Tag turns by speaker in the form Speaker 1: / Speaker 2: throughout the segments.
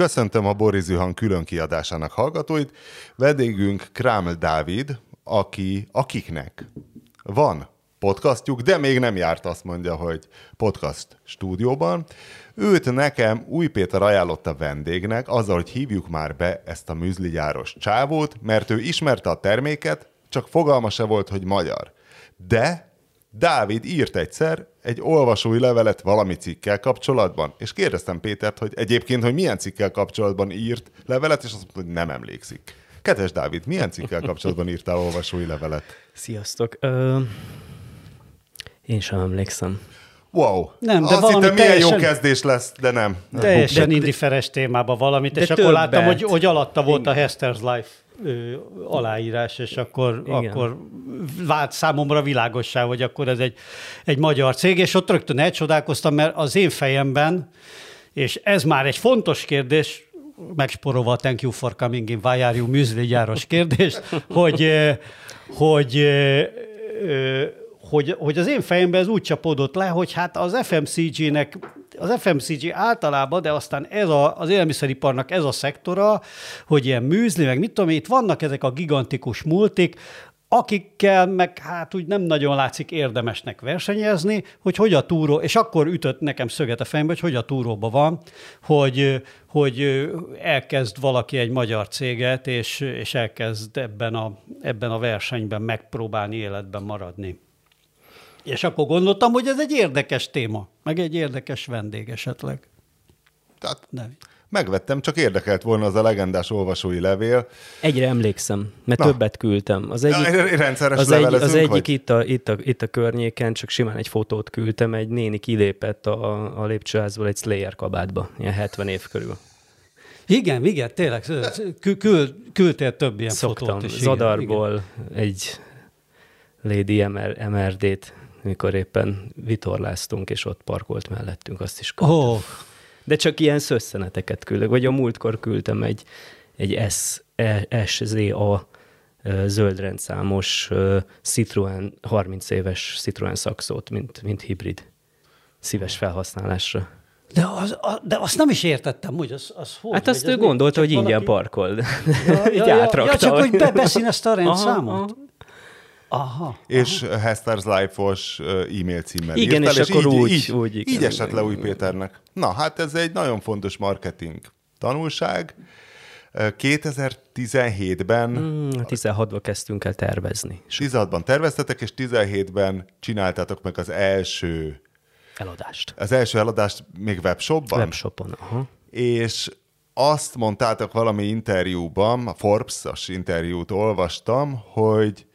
Speaker 1: Köszöntöm a Boris Zuhan külön hallgatóit. Vendégünk Kráml Dávid, aki, akiknek van podcastjuk, de még nem járt, azt mondja, hogy podcast stúdióban. Őt nekem Új Péter ajánlotta vendégnek, azzal, hogy hívjuk már be ezt a műzligyáros csávót, mert ő ismerte a terméket, csak fogalma se volt, hogy magyar. De Dávid írt egyszer egy olvasói levelet valami cikkel kapcsolatban, és kérdeztem Pétert, hogy egyébként, hogy milyen cikkel kapcsolatban írt levelet, és azt mondta, hogy nem emlékszik. Kedves Dávid, milyen cikkel kapcsolatban írtál olvasói levelet?
Speaker 2: Sziasztok. Ö, én sem emlékszem.
Speaker 1: Wow.
Speaker 3: Nem, de
Speaker 1: Azt
Speaker 3: valami
Speaker 1: hittem, milyen
Speaker 3: teljesen-
Speaker 1: jó kezdés lesz, de nem. nem.
Speaker 3: Teljesen
Speaker 2: De-
Speaker 3: indiferes témában valamit,
Speaker 2: de
Speaker 3: és akkor láttam, hogy, hogy alatta volt a Hester's Life ö, aláírás, és akkor,
Speaker 2: Igen.
Speaker 3: akkor vált számomra világossá, hogy akkor ez egy, egy magyar cég, és ott rögtön elcsodálkoztam, mert az én fejemben, és ez már egy fontos kérdés, megsporolva a Thank you for coming in, you műzligyáros kérdést, hogy, hogy, ö, hogy, hogy az én fejemben ez úgy csapódott le, hogy hát az FMCG-nek, az FMCG általában, de aztán ez a, az élelmiszeriparnak ez a szektora, hogy ilyen műzli, meg mit tudom itt vannak ezek a gigantikus multik, akikkel meg hát úgy nem nagyon látszik érdemesnek versenyezni, hogy hogy a túró, és akkor ütött nekem szöget a fejembe, hogy hogy a túróba van, hogy, hogy elkezd valaki egy magyar céget, és, és elkezd ebben a, ebben a versenyben megpróbálni életben maradni. És akkor gondoltam, hogy ez egy érdekes téma, meg egy érdekes vendég esetleg.
Speaker 1: Tehát
Speaker 3: Nem.
Speaker 1: megvettem, csak érdekelt volna az a legendás olvasói levél.
Speaker 2: Egyre emlékszem, mert
Speaker 1: Na.
Speaker 2: többet küldtem. Az egyik,
Speaker 1: Ja, rendszeres
Speaker 2: az, egy, az egyik
Speaker 1: vagy?
Speaker 2: itt a, itt, a, itt a környéken, csak simán egy fotót küldtem, egy néni kilépett a, a lépcsőházból egy Slayer kabátba, ilyen 70 év körül.
Speaker 3: Igen, igen, tényleg, kül, kül, küldtél több ilyen
Speaker 2: Szoktam
Speaker 3: fotót is. igen,
Speaker 2: Zadarból egy Lady MR, MRD-t, mikor éppen vitorláztunk, és ott parkolt mellettünk, azt is kaptam.
Speaker 3: Ó,
Speaker 2: De csak ilyen szösszeneteket küldök. Vagy a múltkor küldtem egy, egy S, E- SZA zöldrendszámos Citroen, 30 éves Citroen szakszót, mint, mint hibrid szíves felhasználásra.
Speaker 3: de, az, a, de azt nem is értettem, hogy az, az hogy?
Speaker 2: Hát azt ő gondolta, hogy ingyen
Speaker 3: valaki-
Speaker 2: parkol.
Speaker 3: Ja, ja, ja, ja, csak hogy be, beszínezte a rendszámot.
Speaker 2: aha.
Speaker 3: Aha.
Speaker 1: És Hester's Life-os e-mail címmel
Speaker 2: Igen,
Speaker 1: írtál,
Speaker 2: és akkor
Speaker 1: így,
Speaker 2: úgy-
Speaker 1: így,
Speaker 2: úgy,
Speaker 1: így
Speaker 2: igen,
Speaker 1: esett le Új. Péternek. Na, hát ez egy nagyon fontos marketing tanulság. Ö, 2017-ben,
Speaker 2: Hmm, 16-ban kezdtünk el tervezni. És
Speaker 1: 16-ban terveztetek, és 17-ben csináltátok meg az első,
Speaker 2: eladást.
Speaker 1: az első eladást még webshopban.
Speaker 2: Webshopon, aha.
Speaker 1: és azt mondtátok valami interjúban, a Forbes-as interjút olvastam, hogy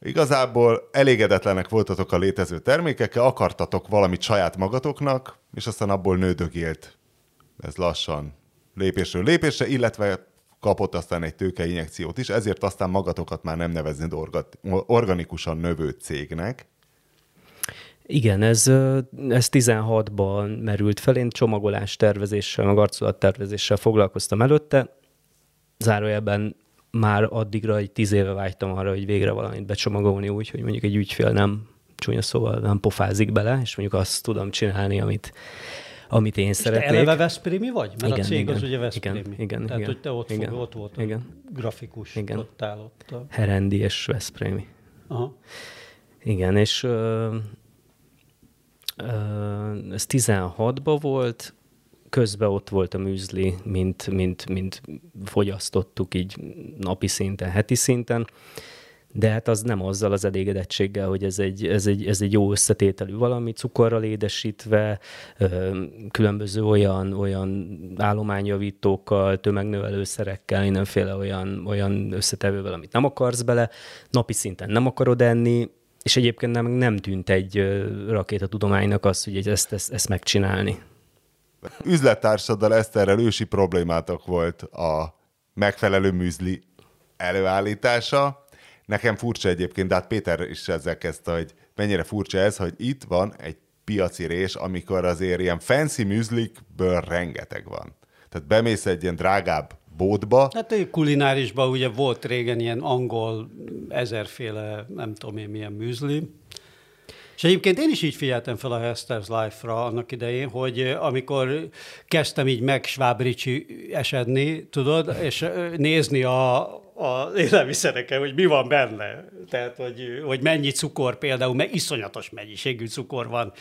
Speaker 1: igazából elégedetlenek voltatok a létező termékekkel, akartatok valamit saját magatoknak, és aztán abból nődögélt ez lassan lépésről lépésre, illetve kapott aztán egy tőkeinjekciót is, ezért aztán magatokat már nem neveznéd orga- organikusan növő cégnek.
Speaker 2: Igen, ez, ez 16-ban merült fel, én csomagolás tervezéssel, meg arculat tervezéssel foglalkoztam előtte. Zárójelben már addigra egy tíz éve vágytam arra, hogy végre valamit becsomagolni úgy, hogy mondjuk egy ügyfél nem csúnya szóval nem pofázik bele, és mondjuk azt tudom csinálni, amit, amit én
Speaker 3: És te
Speaker 2: szeretnék.
Speaker 3: eleve Veszprémi vagy? Mert
Speaker 2: Igen,
Speaker 3: a cég
Speaker 2: igen,
Speaker 3: az ugye
Speaker 2: igen,
Speaker 3: Veszprémi.
Speaker 2: igen,
Speaker 3: Tehát,
Speaker 2: igen,
Speaker 3: hogy te ott,
Speaker 2: igen,
Speaker 3: fog, ott volt
Speaker 2: igen.
Speaker 3: grafikus,
Speaker 2: Igen.
Speaker 3: ott áll ott. A...
Speaker 2: Herendi és Veszprémi.
Speaker 3: Aha.
Speaker 2: Igen, és ö, ö, ez 16-ban volt, közben ott volt a műzli, mint, mint, mint fogyasztottuk így napi szinten, heti szinten, de hát az nem azzal az elégedettséggel, hogy ez egy, ez egy, ez egy jó összetételű valami, cukorral édesítve, különböző olyan, olyan állományjavítókkal, tömegnövelőszerekkel, mindenféle olyan, olyan összetevővel, amit nem akarsz bele, napi szinten nem akarod enni, és egyébként nem, nem tűnt egy rakétatudománynak az, hogy ezt, ezt, ezt megcsinálni.
Speaker 1: Üzlettársaddal Eszterrel ősi problémátok volt a megfelelő műzli előállítása. Nekem furcsa egyébként, de hát Péter is ezzel kezdte, hogy mennyire furcsa ez, hogy itt van egy piaci rés, amikor azért ilyen fancy műzlikből rengeteg van. Tehát bemész egy ilyen drágább bótba,
Speaker 3: Hát egy kulinárisban ugye volt régen ilyen angol ezerféle, nem tudom én milyen műzli, és egyébként én is így figyeltem fel a Hester's Life-ra annak idején, hogy amikor kezdtem így meg Schwab Ricci esedni, tudod, és nézni a, a élelmiszereken, hogy mi van benne. Tehát, hogy, hogy mennyi cukor például, mert iszonyatos mennyiségű cukor van,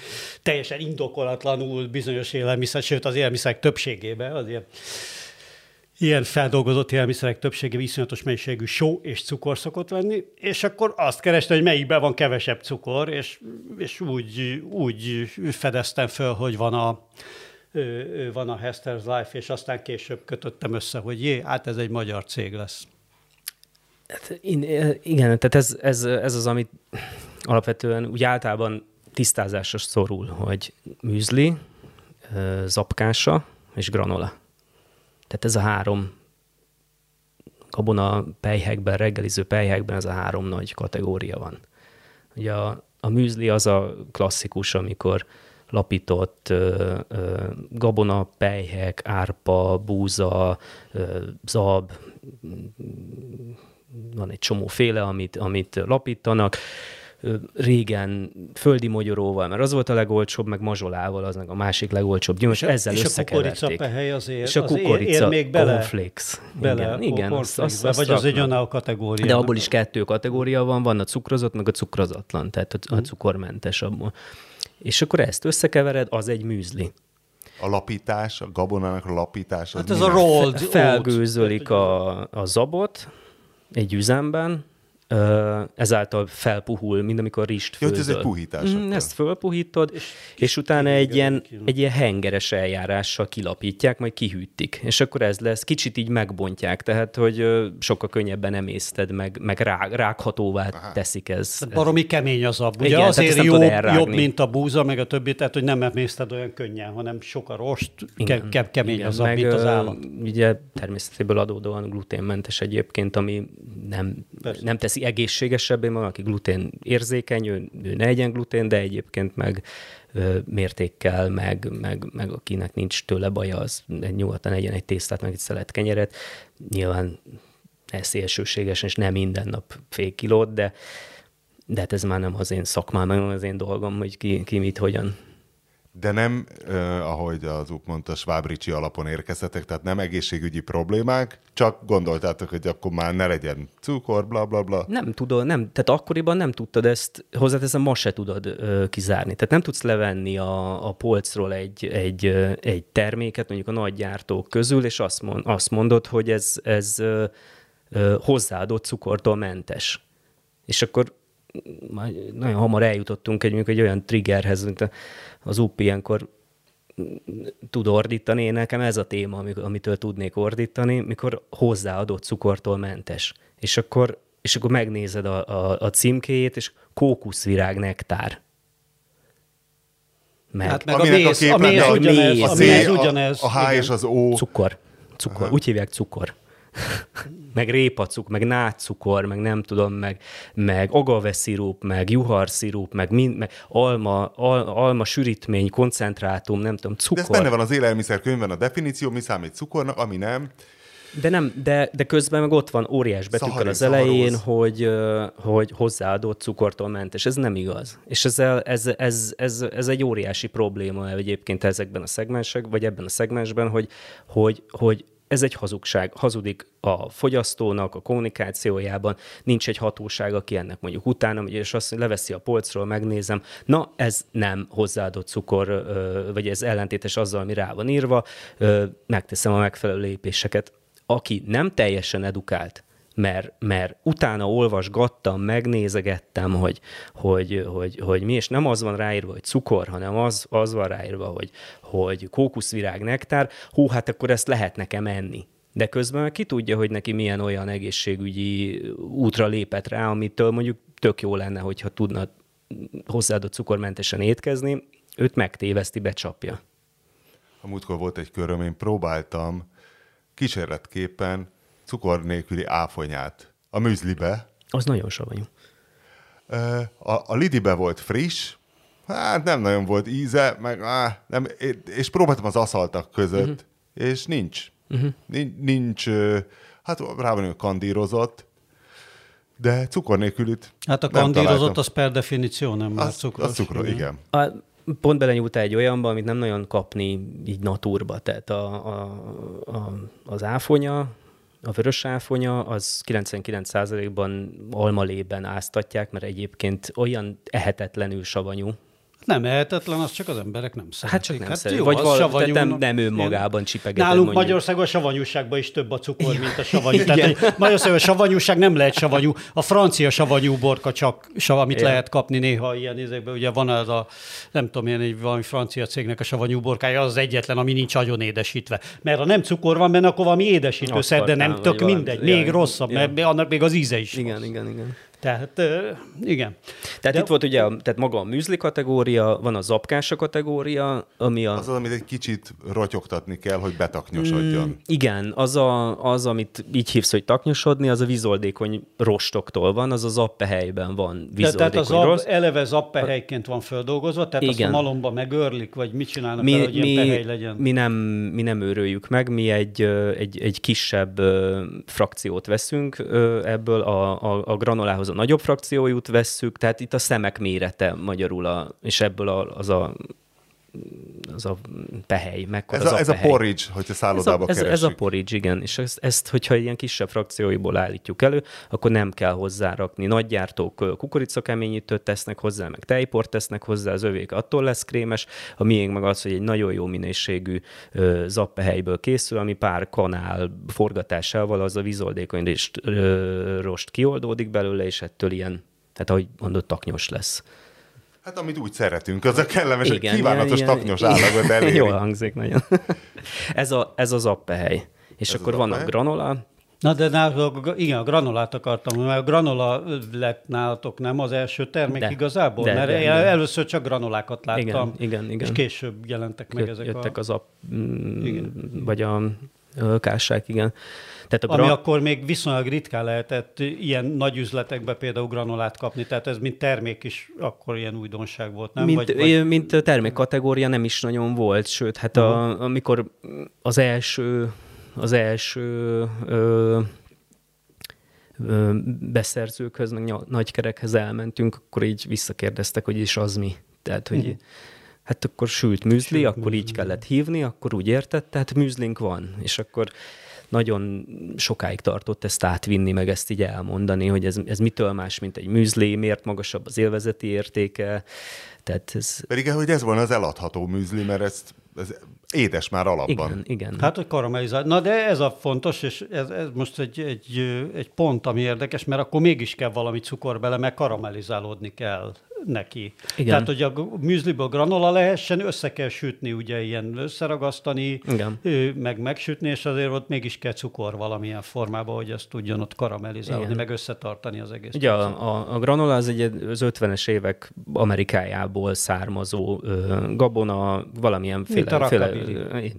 Speaker 3: teljesen indokolatlanul bizonyos élelmiszer, sőt az élelmiszerek többségében, azért ilyen feldolgozott élelmiszerek többsége iszonyatos mennyiségű só és cukor szokott venni, és akkor azt kereste, hogy melyikben van kevesebb cukor, és, és úgy, úgy fedeztem föl, hogy van a, van a Hester's Life, és aztán később kötöttem össze, hogy jé, hát ez egy magyar cég lesz.
Speaker 2: Hát, igen, tehát ez, ez, ez az, amit alapvetően úgy általában tisztázásra szorul, hogy műzli, zapkása és granola. Tehát ez a három gabona pejhekben, reggeliző pejhekben ez a három nagy kategória van. Ugye a, a műzli az a klasszikus, amikor lapított ö, ö, gabona, pejhek, árpa, búza, ö, zab, van egy csomó féle, amit, amit lapítanak, régen földi mogyoróval, mert az volt a legolcsóbb, meg mazsolával, az meg a másik legolcsóbb gyümölcs, ezzel
Speaker 3: és
Speaker 2: összekeverték.
Speaker 3: a pehely azért,
Speaker 2: és a kukorica,
Speaker 3: ér, még bele,
Speaker 2: cornflakes.
Speaker 3: Bele,
Speaker 2: igen, igen
Speaker 3: azt, azt, azt vagy az egy olyan kategória.
Speaker 2: De abból is kettő kategória van, van a cukrozott, meg a cukrozatlan, tehát a, a mhm. cukormentes abból. És akkor ezt összekevered, az egy műzli.
Speaker 1: A lapítás, a gabonának a lapítás.
Speaker 3: Hát ez a rolled
Speaker 2: Felgőzölik a, a zabot egy üzemben, ezáltal felpuhul, mint amikor rist főzöl.
Speaker 1: Jó, ez egy puhítás. Mm,
Speaker 2: ezt fölpuhítod, és, és utána egy ilyen, egy ilyen hengeres eljárással kilapítják, majd kihűtik. És akkor ez lesz, kicsit így megbontják, tehát hogy sokkal könnyebben emészted, meg, meg rá, rághatóvá Aha. teszik ez.
Speaker 3: Tehát baromi kemény az ab. Ugye Igen, azért jobb, jobb, mint a búza, meg a többi, tehát hogy nem emészted olyan könnyen, hanem sok a rost, ke, ke, kemény Igen, az ab, mint az állat.
Speaker 2: Ugye természetéből adódóan gluténmentes egyébként, ami nem, nem teszi teszi egészségesebbé, van, aki glutén érzékeny, ő, ő ne egyen glutén, de egyébként meg ö, mértékkel, meg, meg, meg akinek nincs tőle baja, az nyugodtan egyen egy tésztát, meg egy szelet kenyeret. Nyilván ez szélsőségesen, és nem minden nap fél kilót, de, de hát ez már nem az én szakmám, nem az én dolgom, hogy ki, ki mit, hogyan
Speaker 1: de nem, eh, ahogy az úk mondta, Svábricsi alapon érkeztetek, tehát nem egészségügyi problémák, csak gondoltátok, hogy akkor már ne legyen cukor, bla bla bla.
Speaker 2: Nem tudod, nem, tehát akkoriban nem tudtad ezt, hozzáteszem, ma se tudod ö, kizárni. Tehát nem tudsz levenni a, a polcról egy, egy, egy terméket, mondjuk a nagy gyártók közül, és azt, mond, azt mondod, hogy ez, ez ö, ö, hozzáadott cukortól mentes. És akkor nagyon hamar eljutottunk egy, egy olyan triggerhez, mint az UP ilyenkor tud ordítani, én nekem ez a téma, amitől tudnék ordítani, mikor hozzáadott cukortól mentes. És akkor, és akkor megnézed a, a, a címkéjét, és kókuszvirág nektár.
Speaker 3: Meg. Hát meg a méz, a, a méz, a ugyanez, a, méz ugyanez.
Speaker 1: A, a H és az O.
Speaker 2: Cukor. Cukor. Aha. Úgy hívják cukor meg répacuk, meg nátszukor, meg nem tudom, meg, meg agaveszirup, meg juharszirup, meg, mind, meg alma, al, alma sűrítmény, koncentrátum, nem tudom, cukor.
Speaker 1: De ez benne van az élelmiszerkönyvben a definíció, mi számít cukornak, ami nem.
Speaker 2: De nem, de, de közben meg ott van óriás betűkkel az elején, hogy, hogy hozzáadott cukortól mentes. Ez nem igaz. És ez, ez, ez, ez, ez egy óriási probléma egyébként ezekben a szegmensek, vagy ebben a szegmensben, hogy, hogy, hogy ez egy hazugság. Hazudik a fogyasztónak, a kommunikációjában, nincs egy hatóság, aki ennek mondjuk utána, és azt leveszi a polcról, megnézem, na ez nem hozzáadott cukor, vagy ez ellentétes azzal, ami rá van írva, megteszem a megfelelő lépéseket. Aki nem teljesen edukált, mert, mert utána olvasgattam, megnézegettem, hogy, hogy, hogy, hogy mi, és nem az van ráírva, hogy cukor, hanem az, az van ráírva, hogy, hogy kókuszvirág nektár, hú, hát akkor ezt lehet nekem enni. De közben ki tudja, hogy neki milyen olyan egészségügyi útra lépett rá, amitől mondjuk tök jó lenne, hogyha tudna hozzáadott cukormentesen étkezni, őt megtéveszti, becsapja.
Speaker 1: A múltkor volt egy köröm, én próbáltam kísérletképpen cukor nélküli áfonyát a műzlibe.
Speaker 2: Az nagyon savanyú.
Speaker 1: A, a Lidibe volt friss, hát nem nagyon volt íze, meg á, nem, és próbáltam az aszaltak között, uh-huh. és nincs. Uh-huh. Nincs, nincs, hát rá van kandírozott, de cukor nélkülit
Speaker 3: Hát a kandírozott az per definíció nem már cukros.
Speaker 1: Az cukor, igen.
Speaker 2: A, pont belenyúltál egy olyanba, amit nem nagyon kapni így naturba. Tehát a, a, a, az áfonya, a vörös áfonya, az 99%-ban almalében áztatják, mert egyébként olyan ehetetlenül savanyú,
Speaker 3: nem ehetetlen, az csak az emberek nem szeretik.
Speaker 2: Hát csak nem hát szeretik. Vagy valami, nem, nem önmagában csipegetett.
Speaker 3: Nálunk mondjuk. Magyarországon a savanyúságban is több a cukor, mint a savanyú. Tehát Magyarországon a savanyúság nem lehet savanyú. A francia savanyú borka csak, sav, amit Igen. lehet kapni néha ilyen izékben. Ugye van az a, nem tudom én, egy valami francia cégnek a savanyú borkája, az, az egyetlen, ami nincs nagyon édesítve. Mert ha nem cukor van benne, akkor valami édesítőszer, de nem tök mindegy. Még rosszabb, mert annak még az íze is
Speaker 2: Igen, igen, igen.
Speaker 3: Tehát igen.
Speaker 2: Tehát De... itt volt ugye, tehát maga a műzli kategória, van a zapkása kategória, ami a...
Speaker 1: Az, amit egy kicsit rotyogtatni kell, hogy betaknyosodjon. Mm,
Speaker 2: igen, az, a, az, amit így hívsz, hogy taknyosodni, az a vizoldékony rostoktól van, az az appehelyben van vizoldékony
Speaker 3: Tehát az rost. eleve zappehelyként van földolgozva, tehát igen. azt a malomba megörlik, vagy mit csinálnak
Speaker 2: mi,
Speaker 3: fel, hogy
Speaker 2: mi,
Speaker 3: ilyen pehely legyen?
Speaker 2: Mi nem, mi nem őröljük meg, mi egy, egy, egy kisebb frakciót veszünk ebből a, a, a granulához az a nagyobb frakciójút vesszük, tehát itt a szemek mérete magyarul, a, és ebből a, az a az a pehely, mekkora
Speaker 1: ez
Speaker 2: a,
Speaker 1: a, ez
Speaker 2: pehely.
Speaker 1: a porridge, hogyha szállodába
Speaker 2: ez a, ez, ez a porridge, igen. És ezt, ezt, hogyha ilyen kisebb frakcióiból állítjuk elő, akkor nem kell hozzárakni. Nagygyártók kukoricakeményítőt tesznek hozzá, meg tejport tesznek hozzá, az övék attól lesz krémes. A miénk meg az, hogy egy nagyon jó minőségű ö, zappehelyből készül, ami pár kanál forgatásával az a ö, rost kioldódik belőle, és ettől ilyen, tehát ahogy mondott, taknyos lesz.
Speaker 1: Hát amit úgy szeretünk, az a kellemes, igen, kívánatos ilyen, taknyos állagot eléri.
Speaker 2: Jól hangzik nagyon. ez, a, ez az appehely. És ez akkor vannak granola,
Speaker 3: Na de nálatok, igen, a granolát akartam, mert a granola lett nálatok nem az első termék de, igazából? De, mert de, én de. először csak granolákat láttam.
Speaker 2: Igen, igen, igen.
Speaker 3: És később jelentek meg ezek
Speaker 2: jöttek a... az app, mm, igen. vagy a kásság, igen.
Speaker 3: Tehát a gra... Ami akkor még viszonylag ritkán lehetett ilyen nagy üzletekbe például granolát kapni, tehát ez mint termék is akkor ilyen újdonság volt, nem?
Speaker 2: Mint, vagy, vagy... mint termékkategória nem is nagyon volt, sőt, hát uh-huh. a, amikor az első, az első ö, ö, beszerzőkhöz, meg nagykerekhez elmentünk, akkor így visszakérdeztek, hogy is az mi. Tehát, hogy uh-huh. Hát akkor sült műzli, sült akkor műzli. így kellett hívni, akkor úgy értett, tehát műzlink van. És akkor nagyon sokáig tartott ezt átvinni, meg ezt így elmondani, hogy ez, ez mitől más, mint egy műzli, miért magasabb az élvezeti értéke. Tehát ez...
Speaker 1: Pedig hogy ez van az eladható műzli, mert ezt, ez édes már alapban.
Speaker 2: Igen, igen.
Speaker 3: Hát, hogy karamellizált. Na, de ez a fontos, és ez, ez most egy, egy, egy pont, ami érdekes, mert akkor mégis kell valami cukor bele, mert karamellizálódni kell neki. Igen. Tehát, hogy a műzliből granola lehessen, össze kell sütni, ugye ilyen összeragasztani, Igen. meg megsütni, és azért ott mégis kell cukor valamilyen formában, hogy ezt tudjon ott karamellizálni, Igen. meg összetartani az egész.
Speaker 2: Ugye a, a, a granola az egy az 50-es évek Amerikájából származó ö, gabona, valamilyen féle, féle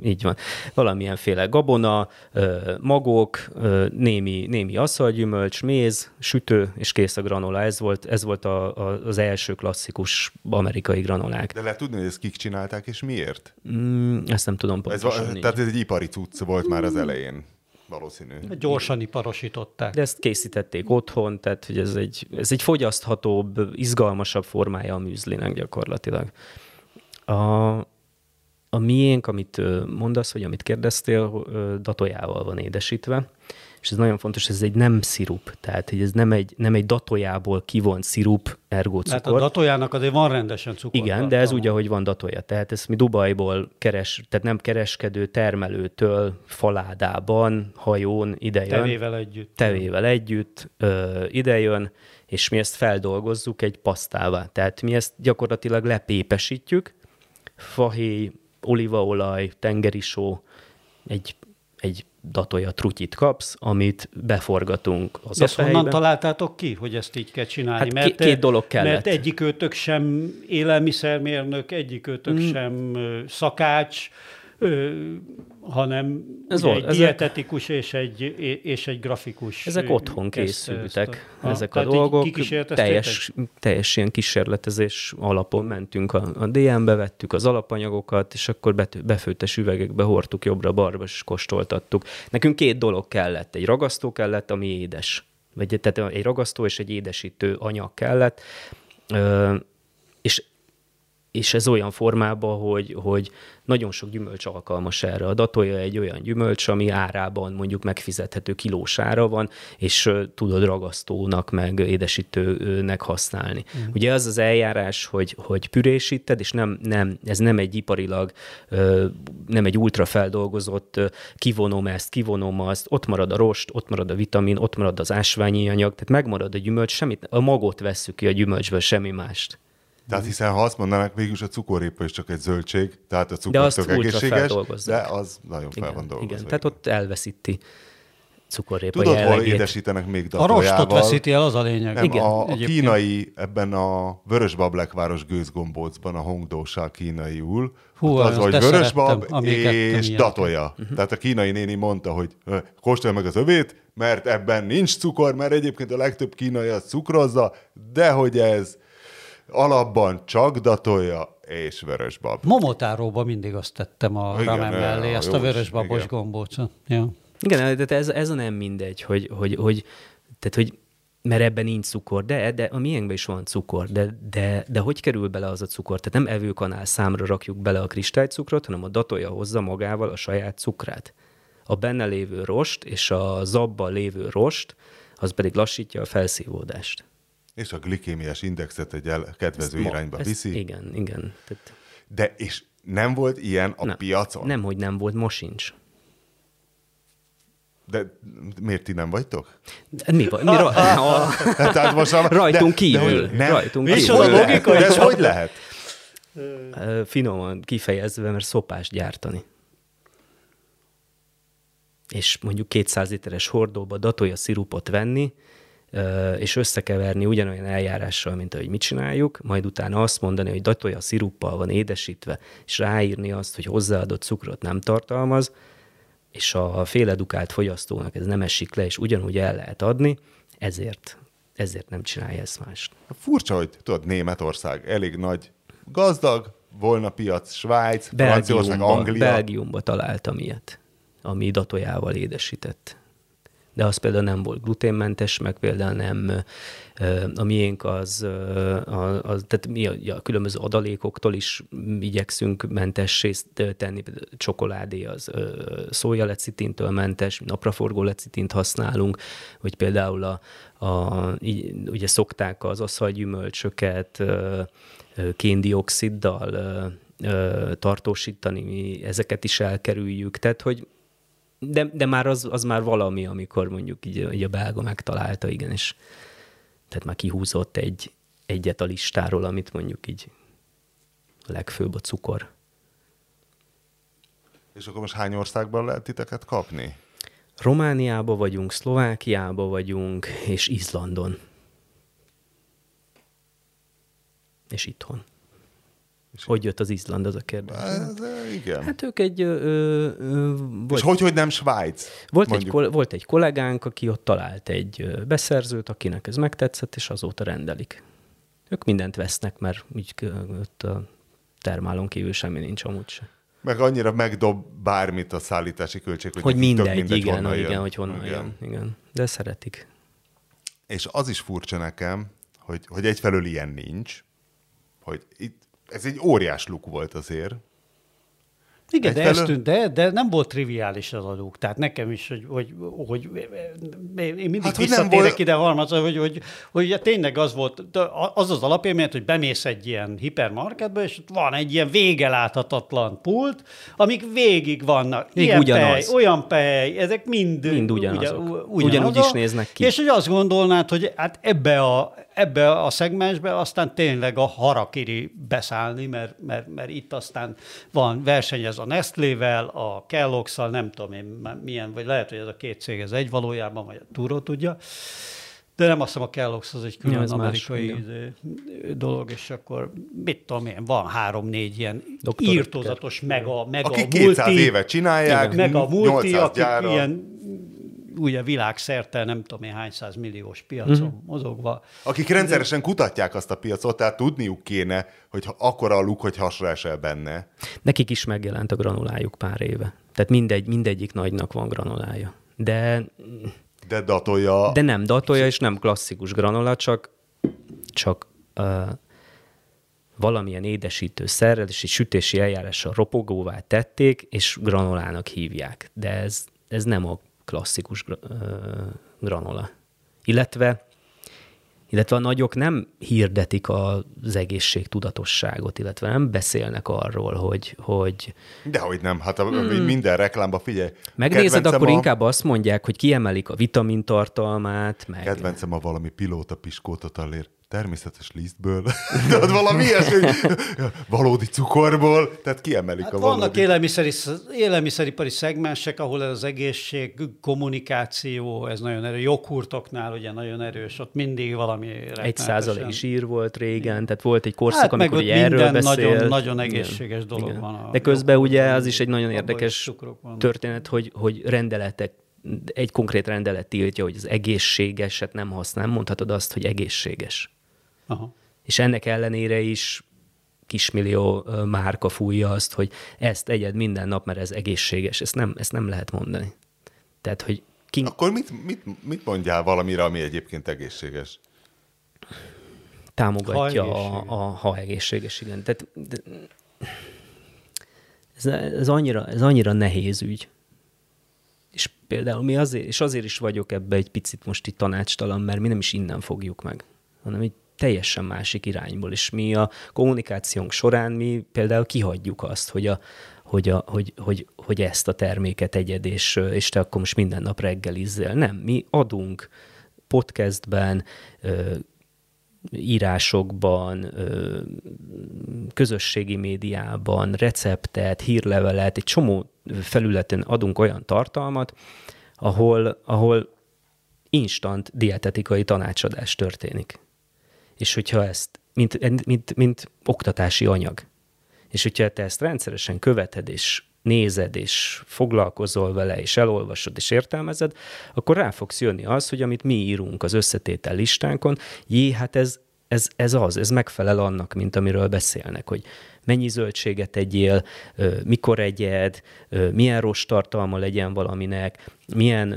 Speaker 2: így van, valamilyenféle gabona, ö, magok, ö, némi, némi aszalgyümölcs, méz, sütő, és kész a granola. Ez volt, ez volt a, a, az első klasszikus amerikai granolák.
Speaker 1: De lehet tudni, hogy ezt kik csinálták, és miért?
Speaker 2: Mm, ezt nem tudom pontosan.
Speaker 1: Ez, tehát ez egy ipari cucc volt már az elején. Valószínű.
Speaker 3: Gyorsan iparosították.
Speaker 2: De ezt készítették otthon, tehát hogy ez egy, ez egy fogyaszthatóbb, izgalmasabb formája a műzlinek gyakorlatilag. A, a miénk, amit mondasz, vagy amit kérdeztél, datójával van édesítve és ez nagyon fontos, ez egy nem szirup, tehát hogy ez nem egy, nem egy datójából kivont szirup, ergo cukor.
Speaker 3: Tehát a datójának azért van rendesen cukor.
Speaker 2: Igen, de ez úgy, ahogy van datója. Tehát ezt mi Dubajból keres, tehát nem kereskedő termelőtől faládában, hajón idejön.
Speaker 3: Tevével együtt.
Speaker 2: Tevével együtt ö, idejön, és mi ezt feldolgozzuk egy pasztává. Tehát mi ezt gyakorlatilag lepépesítjük, fahéj, olívaolaj, tengerisó, egy, egy datolja trutyit kapsz, amit beforgatunk az
Speaker 3: Ezt honnan találtátok ki, hogy ezt így kell csinálni?
Speaker 2: Hát mert, két dolog kellett.
Speaker 3: Mert egyik őtök sem élelmiszermérnök, egyik őtök mm. sem szakács, hanem ez volt, egy dietetikus és egy, és egy grafikus.
Speaker 2: Ezek otthon készültek, a, ezek a dolgok. Teljes, teljes ilyen kísérletezés alapon mentünk a, a DM-be, vettük az alapanyagokat, és akkor befőttes üvegekbe hordtuk jobbra-balra, és kóstoltattuk. Nekünk két dolog kellett. Egy ragasztó kellett, ami édes. Vagy, tehát egy ragasztó és egy édesítő anyag kellett. Ö, és ez olyan formában, hogy, hogy nagyon sok gyümölcs alkalmas erre. A datolja egy olyan gyümölcs, ami árában mondjuk megfizethető kilósára van, és tudod ragasztónak, meg édesítőnek használni. Mm. Ugye az az eljárás, hogy, hogy pürésíted, és nem, nem, ez nem egy iparilag, nem egy ultrafeldolgozott, kivonom ezt, kivonom azt, ott marad a rost, ott marad a vitamin, ott marad az ásványi anyag, tehát megmarad a gyümölcs, semmit, a magot vesszük ki a gyümölcsből, semmi mást.
Speaker 1: Tehát hiszen ha azt mondanák, végülis a cukorépa is csak egy zöldség, tehát a cukor tök egészséges, de az nagyon fel van dolgozva.
Speaker 2: Igen, tehát ott elveszíti cukorrépa
Speaker 1: Tudod,
Speaker 2: jellegét.
Speaker 1: hol édesítenek még
Speaker 3: datójával? A rostot veszíti el, az a lényeg.
Speaker 1: Nem, Igen, a, a kínai, ebben a Vörösbablekváros gőzgombócban, a hongdósá kínaiul, Hú, az, hogy vörösbab és datolja. Uh-huh. Tehát a kínai néni mondta, hogy kóstolja meg az övét, mert ebben nincs cukor, mert egyébként a legtöbb kínai az cukrozza, de hogy ez alapban csak datolja és vörösbab.
Speaker 3: Momotáróba mindig azt tettem a igen, ramen mellé, ezt a vörösbabos gombócot. Ja.
Speaker 2: Igen, de ez, ez a nem mindegy, hogy, hogy, hogy, tehát, hogy mert ebben nincs cukor, de, de a miénkben is van cukor, de, de, de hogy kerül bele az a cukor? Tehát nem evőkanál számra rakjuk bele a kristálycukrot, hanem a datolja hozza magával a saját cukrát. A benne lévő rost és a zabban lévő rost, az pedig lassítja a felszívódást.
Speaker 1: És a glikémiás indexet egy el, kedvező ezt irányba ma, viszi.
Speaker 2: Igen, igen. Tehát...
Speaker 1: De és nem volt ilyen a
Speaker 2: nem,
Speaker 1: piacon?
Speaker 2: Nem, hogy nem volt, most sincs.
Speaker 1: De miért ti nem vagytok?
Speaker 2: De mi van? Mi ra- a...
Speaker 1: Tehát most a...
Speaker 2: Rajtunk de, kívül. De, nem. Rajtunk
Speaker 3: mi kívül. a logika?
Speaker 1: De ez hogy lehet?
Speaker 2: Finoman kifejezve, mert szopás gyártani. És mondjuk 200 literes hordóba datolja szirupot venni, és összekeverni ugyanolyan eljárással, mint ahogy mit csináljuk, majd utána azt mondani, hogy datolja sziruppal van édesítve, és ráírni azt, hogy hozzáadott cukrot nem tartalmaz, és a féledukált fogyasztónak ez nem esik le, és ugyanúgy el lehet adni, ezért, ezért nem csinálja ezt mást.
Speaker 1: Furcsa, hogy tudod, Németország elég nagy, gazdag, volna piac, Svájc, Franciaország, Anglia.
Speaker 2: Belgiumba találtam ilyet, ami datójával édesített de az például nem volt gluténmentes, meg például nem, a miénk az, az, az tehát mi a, a különböző adalékoktól is igyekszünk mentessé tenni, csokoládé az szójalecitintől mentes, napraforgó lecitint használunk, vagy például a, a, így, ugye szokták az aszalgyümölcsöket kéndioxiddal tartósítani, mi ezeket is elkerüljük, tehát hogy de, de már az, az már valami, amikor mondjuk így, így a belga megtalálta, igen, és tehát már kihúzott egy, egyet a listáról, amit mondjuk így a legfőbb a cukor.
Speaker 1: És akkor most hány országban lehet titeket kapni?
Speaker 2: Romániába vagyunk, Szlovákiába vagyunk, és Izlandon. És itthon. És hogy jött az Izland, az a kérdés. Ez,
Speaker 1: igen.
Speaker 2: Hát ők egy... Ö,
Speaker 1: ö, volt, És hogy, hogy nem Svájc?
Speaker 2: Volt egy, volt egy kollégánk, aki ott talált egy beszerzőt, akinek ez megtetszett, és azóta rendelik. Ők mindent vesznek, mert úgy ott a termálon kívül semmi nincs amúgy se.
Speaker 1: Meg annyira megdob bármit a szállítási költség,
Speaker 2: hogy, hogy mindegy, mindegy, igen, honnan igen, jön. hogy honnan igen. jön. Igen. De szeretik.
Speaker 1: És az is furcsa nekem, hogy, hogy egyfelől ilyen nincs, hogy itt ez egy óriás luk volt azért.
Speaker 3: Igen, de, ez tűnt, de, de nem volt triviális az adók. Tehát nekem is, hogy, hogy, hogy én mindig hát, visszatérek volt... ide harmadszor, hogy, hogy, hogy, hogy tényleg az volt, az az alapélmény, hogy bemész egy ilyen hipermarketbe, és ott van egy ilyen vége láthatatlan pult, amik végig vannak. Még ilyen ugyanaz. Pej, olyan pej, ezek mind,
Speaker 2: mind ugyanazok. Ugyan, ugyanúgy is néznek ki.
Speaker 3: És hogy azt gondolnád, hogy hát ebbe a, ebbe a szegmensbe aztán tényleg a harakiri beszállni, mert, mert, mert itt aztán van versenyez a Nestlével, a kellogg's nem tudom én milyen, vagy lehet, hogy ez a két cég ez egy valójában, vagy a Turo tudja, de nem azt hiszem a Kellogg's az egy külön ja, amerikai más, dolog, és akkor mit tudom én, van három-négy ilyen Doktor írtózatos mega, mega
Speaker 1: Akik 200 multi, évet csinálják,
Speaker 3: mega multi, akik gyára. ilyen ugye világszerte nem tudom én hány milliós piacon mm-hmm. mozogva.
Speaker 1: Akik rendszeresen kutatják azt a piacot, tehát tudniuk kéne, hogy akkora a luk, hogy hasra esel benne.
Speaker 2: Nekik is megjelent a granulájuk pár éve. Tehát mindegy, mindegyik nagynak van granulája. De...
Speaker 1: De datolja...
Speaker 2: De nem datolja, és nem klasszikus granula, csak, csak uh, valamilyen édesítőszerrel és egy sütési eljárással ropogóvá tették, és granolának hívják. De ez, ez nem a klasszikus granola. Illetve illetve a nagyok nem hirdetik az egészség tudatosságot, illetve nem beszélnek arról, hogy... hogy
Speaker 1: Dehogy nem, hát a, hmm. minden reklámban figyelj.
Speaker 2: Megnézed, akkor a... inkább azt mondják, hogy kiemelik a vitamintartalmát, meg...
Speaker 1: Kedvencem a valami pilóta piskótot allér természetes lisztből, tehát valami ilyesmi, valódi cukorból, tehát kiemelik hát a
Speaker 3: valódi. Vannak élelmiszeri, élelmiszeripari szegmensek, ahol ez az egészség, kommunikáció, ez nagyon erős, joghurtoknál ugye nagyon erős, ott mindig valami
Speaker 2: Egy százalék zsír volt régen, tehát volt egy korszak, hát, amikor ugye erről beszél.
Speaker 3: Nagyon, nagyon egészséges igen, dolog igen. van. A
Speaker 2: De közben ugye az is egy nagyon érdekes történet, hogy, hogy rendeletek egy konkrét rendelet tiltja, hogy az egészségeset nem használ, mondhatod azt, hogy egészséges. Aha. És ennek ellenére is kismillió márka fújja azt, hogy ezt egyed minden nap, mert ez egészséges. Ezt nem, ezt nem lehet mondani. Tehát, hogy
Speaker 1: ki... Akkor mit, mit, mit mondjál valamire, ami egyébként egészséges?
Speaker 2: Támogatja ha a, a ha egészséges, igen. Tehát, de, ez, ez, annyira, ez annyira nehéz ügy. És például mi azért, és azért is vagyok ebbe egy picit most itt tanácstalan, mert mi nem is innen fogjuk meg, hanem így teljesen másik irányból, és mi a kommunikációnk során mi például kihagyjuk azt, hogy, a, hogy, a, hogy, hogy, hogy ezt a terméket egyed, és, és te akkor most minden nap reggelizzél. Nem, mi adunk podcastben, írásokban, közösségi médiában, receptet, hírlevelet, egy csomó felületen adunk olyan tartalmat, ahol, ahol instant dietetikai tanácsadás történik és hogyha ezt, mint, mint, mint oktatási anyag, és hogyha te ezt rendszeresen követed, és nézed, és foglalkozol vele, és elolvasod, és értelmezed, akkor rá fogsz jönni az, hogy amit mi írunk az összetétel listánkon, jé, hát ez, ez, ez az, ez megfelel annak, mint amiről beszélnek, hogy mennyi zöldséget egyél, mikor egyed, milyen rost tartalma legyen valaminek, milyen,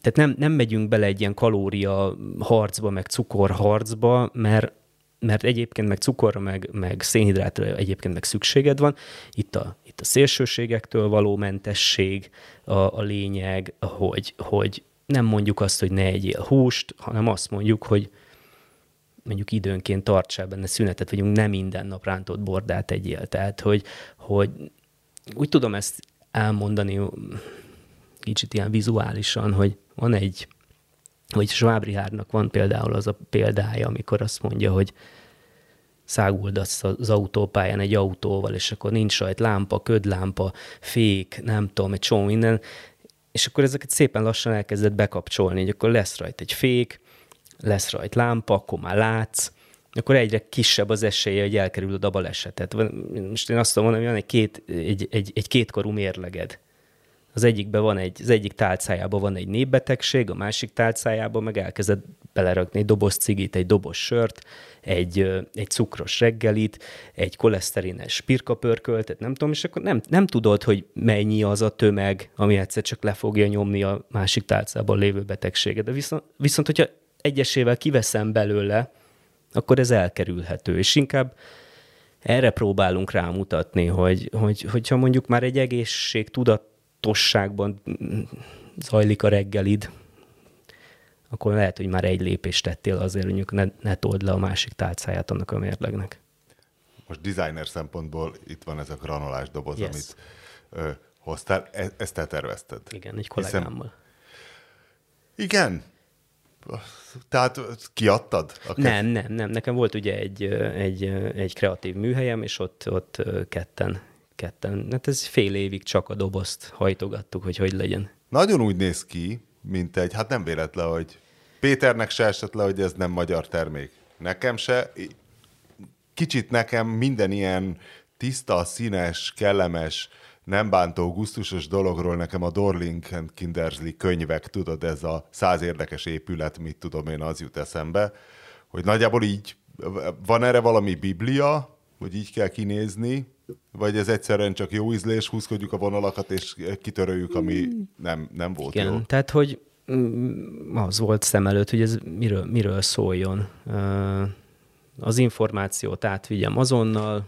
Speaker 2: tehát nem, nem megyünk bele egy ilyen kalória harcba, meg cukor harcba, mert mert egyébként meg cukorra, meg, meg szénhidrátra egyébként meg szükséged van. Itt a, itt a szélsőségektől való mentesség a, a lényeg, hogy, hogy nem mondjuk azt, hogy ne egyél húst, hanem azt mondjuk, hogy mondjuk időnként tartsál benne szünetet, vagyunk nem minden nap rántott bordát egyél. Tehát, hogy, hogy úgy tudom ezt elmondani kicsit ilyen vizuálisan, hogy van egy, vagy Schwabrihárnak van például az a példája, amikor azt mondja, hogy száguldasz az autópályán egy autóval, és akkor nincs rajt lámpa, ködlámpa, fék, nem tudom, egy csomó minden, és akkor ezeket szépen lassan elkezdett bekapcsolni, hogy akkor lesz rajta egy fék, lesz rajt lámpa, akkor már látsz, akkor egyre kisebb az esélye, hogy elkerül a balesetet. Most én azt tudom mondani, hogy van egy, két, egy, egy, egy kétkorú mérleged. Az egyikben van egy, az egyik tálcájában van egy népbetegség, a másik tálcájában meg elkezded belerakni egy doboz cigit, egy doboz sört, egy, egy cukros reggelit, egy koleszterines pirkapörköltet, nem tudom, és akkor nem, nem tudod, hogy mennyi az a tömeg, ami egyszer csak le fogja nyomni a másik tálcában lévő betegséget. De viszont, viszont hogyha egyesével kiveszem belőle, akkor ez elkerülhető, és inkább erre próbálunk rámutatni, hogy, hogy, hogyha mondjuk már egy egészség tudatosságban zajlik a reggelid, akkor lehet, hogy már egy lépést tettél azért, hogy ne, ne told le a másik tálcáját annak a mérlegnek.
Speaker 1: Most designer szempontból itt van ez a granolás doboz, yes. amit ö, hoztál. E, ezt te tervezted?
Speaker 2: Igen, egy kollégámmal.
Speaker 1: Hiszen... Igen, tehát kiadtad?
Speaker 2: A nem, nem, nem. Nekem volt ugye egy, egy, egy kreatív műhelyem, és ott, ott ketten, ketten, hát ez fél évig csak a dobozt hajtogattuk, hogy hogy legyen.
Speaker 1: Nagyon úgy néz ki, mint egy, hát nem véletlen, hogy Péternek se esett le, hogy ez nem magyar termék. Nekem se. Kicsit nekem minden ilyen tiszta, színes, kellemes, nem bántó, gusztusos dologról nekem a Dorling and Kindersley könyvek, tudod, ez a száz érdekes épület, mit tudom én, az jut eszembe, hogy nagyjából így, van erre valami biblia, hogy így kell kinézni, vagy ez egyszerűen csak jó ízlés, húzkodjuk a vonalakat, és kitöröljük, ami nem, nem volt
Speaker 2: Igen,
Speaker 1: jó.
Speaker 2: tehát, hogy mm, az volt szem előtt, hogy ez miről, miről szóljon. az információt átvigyem azonnal,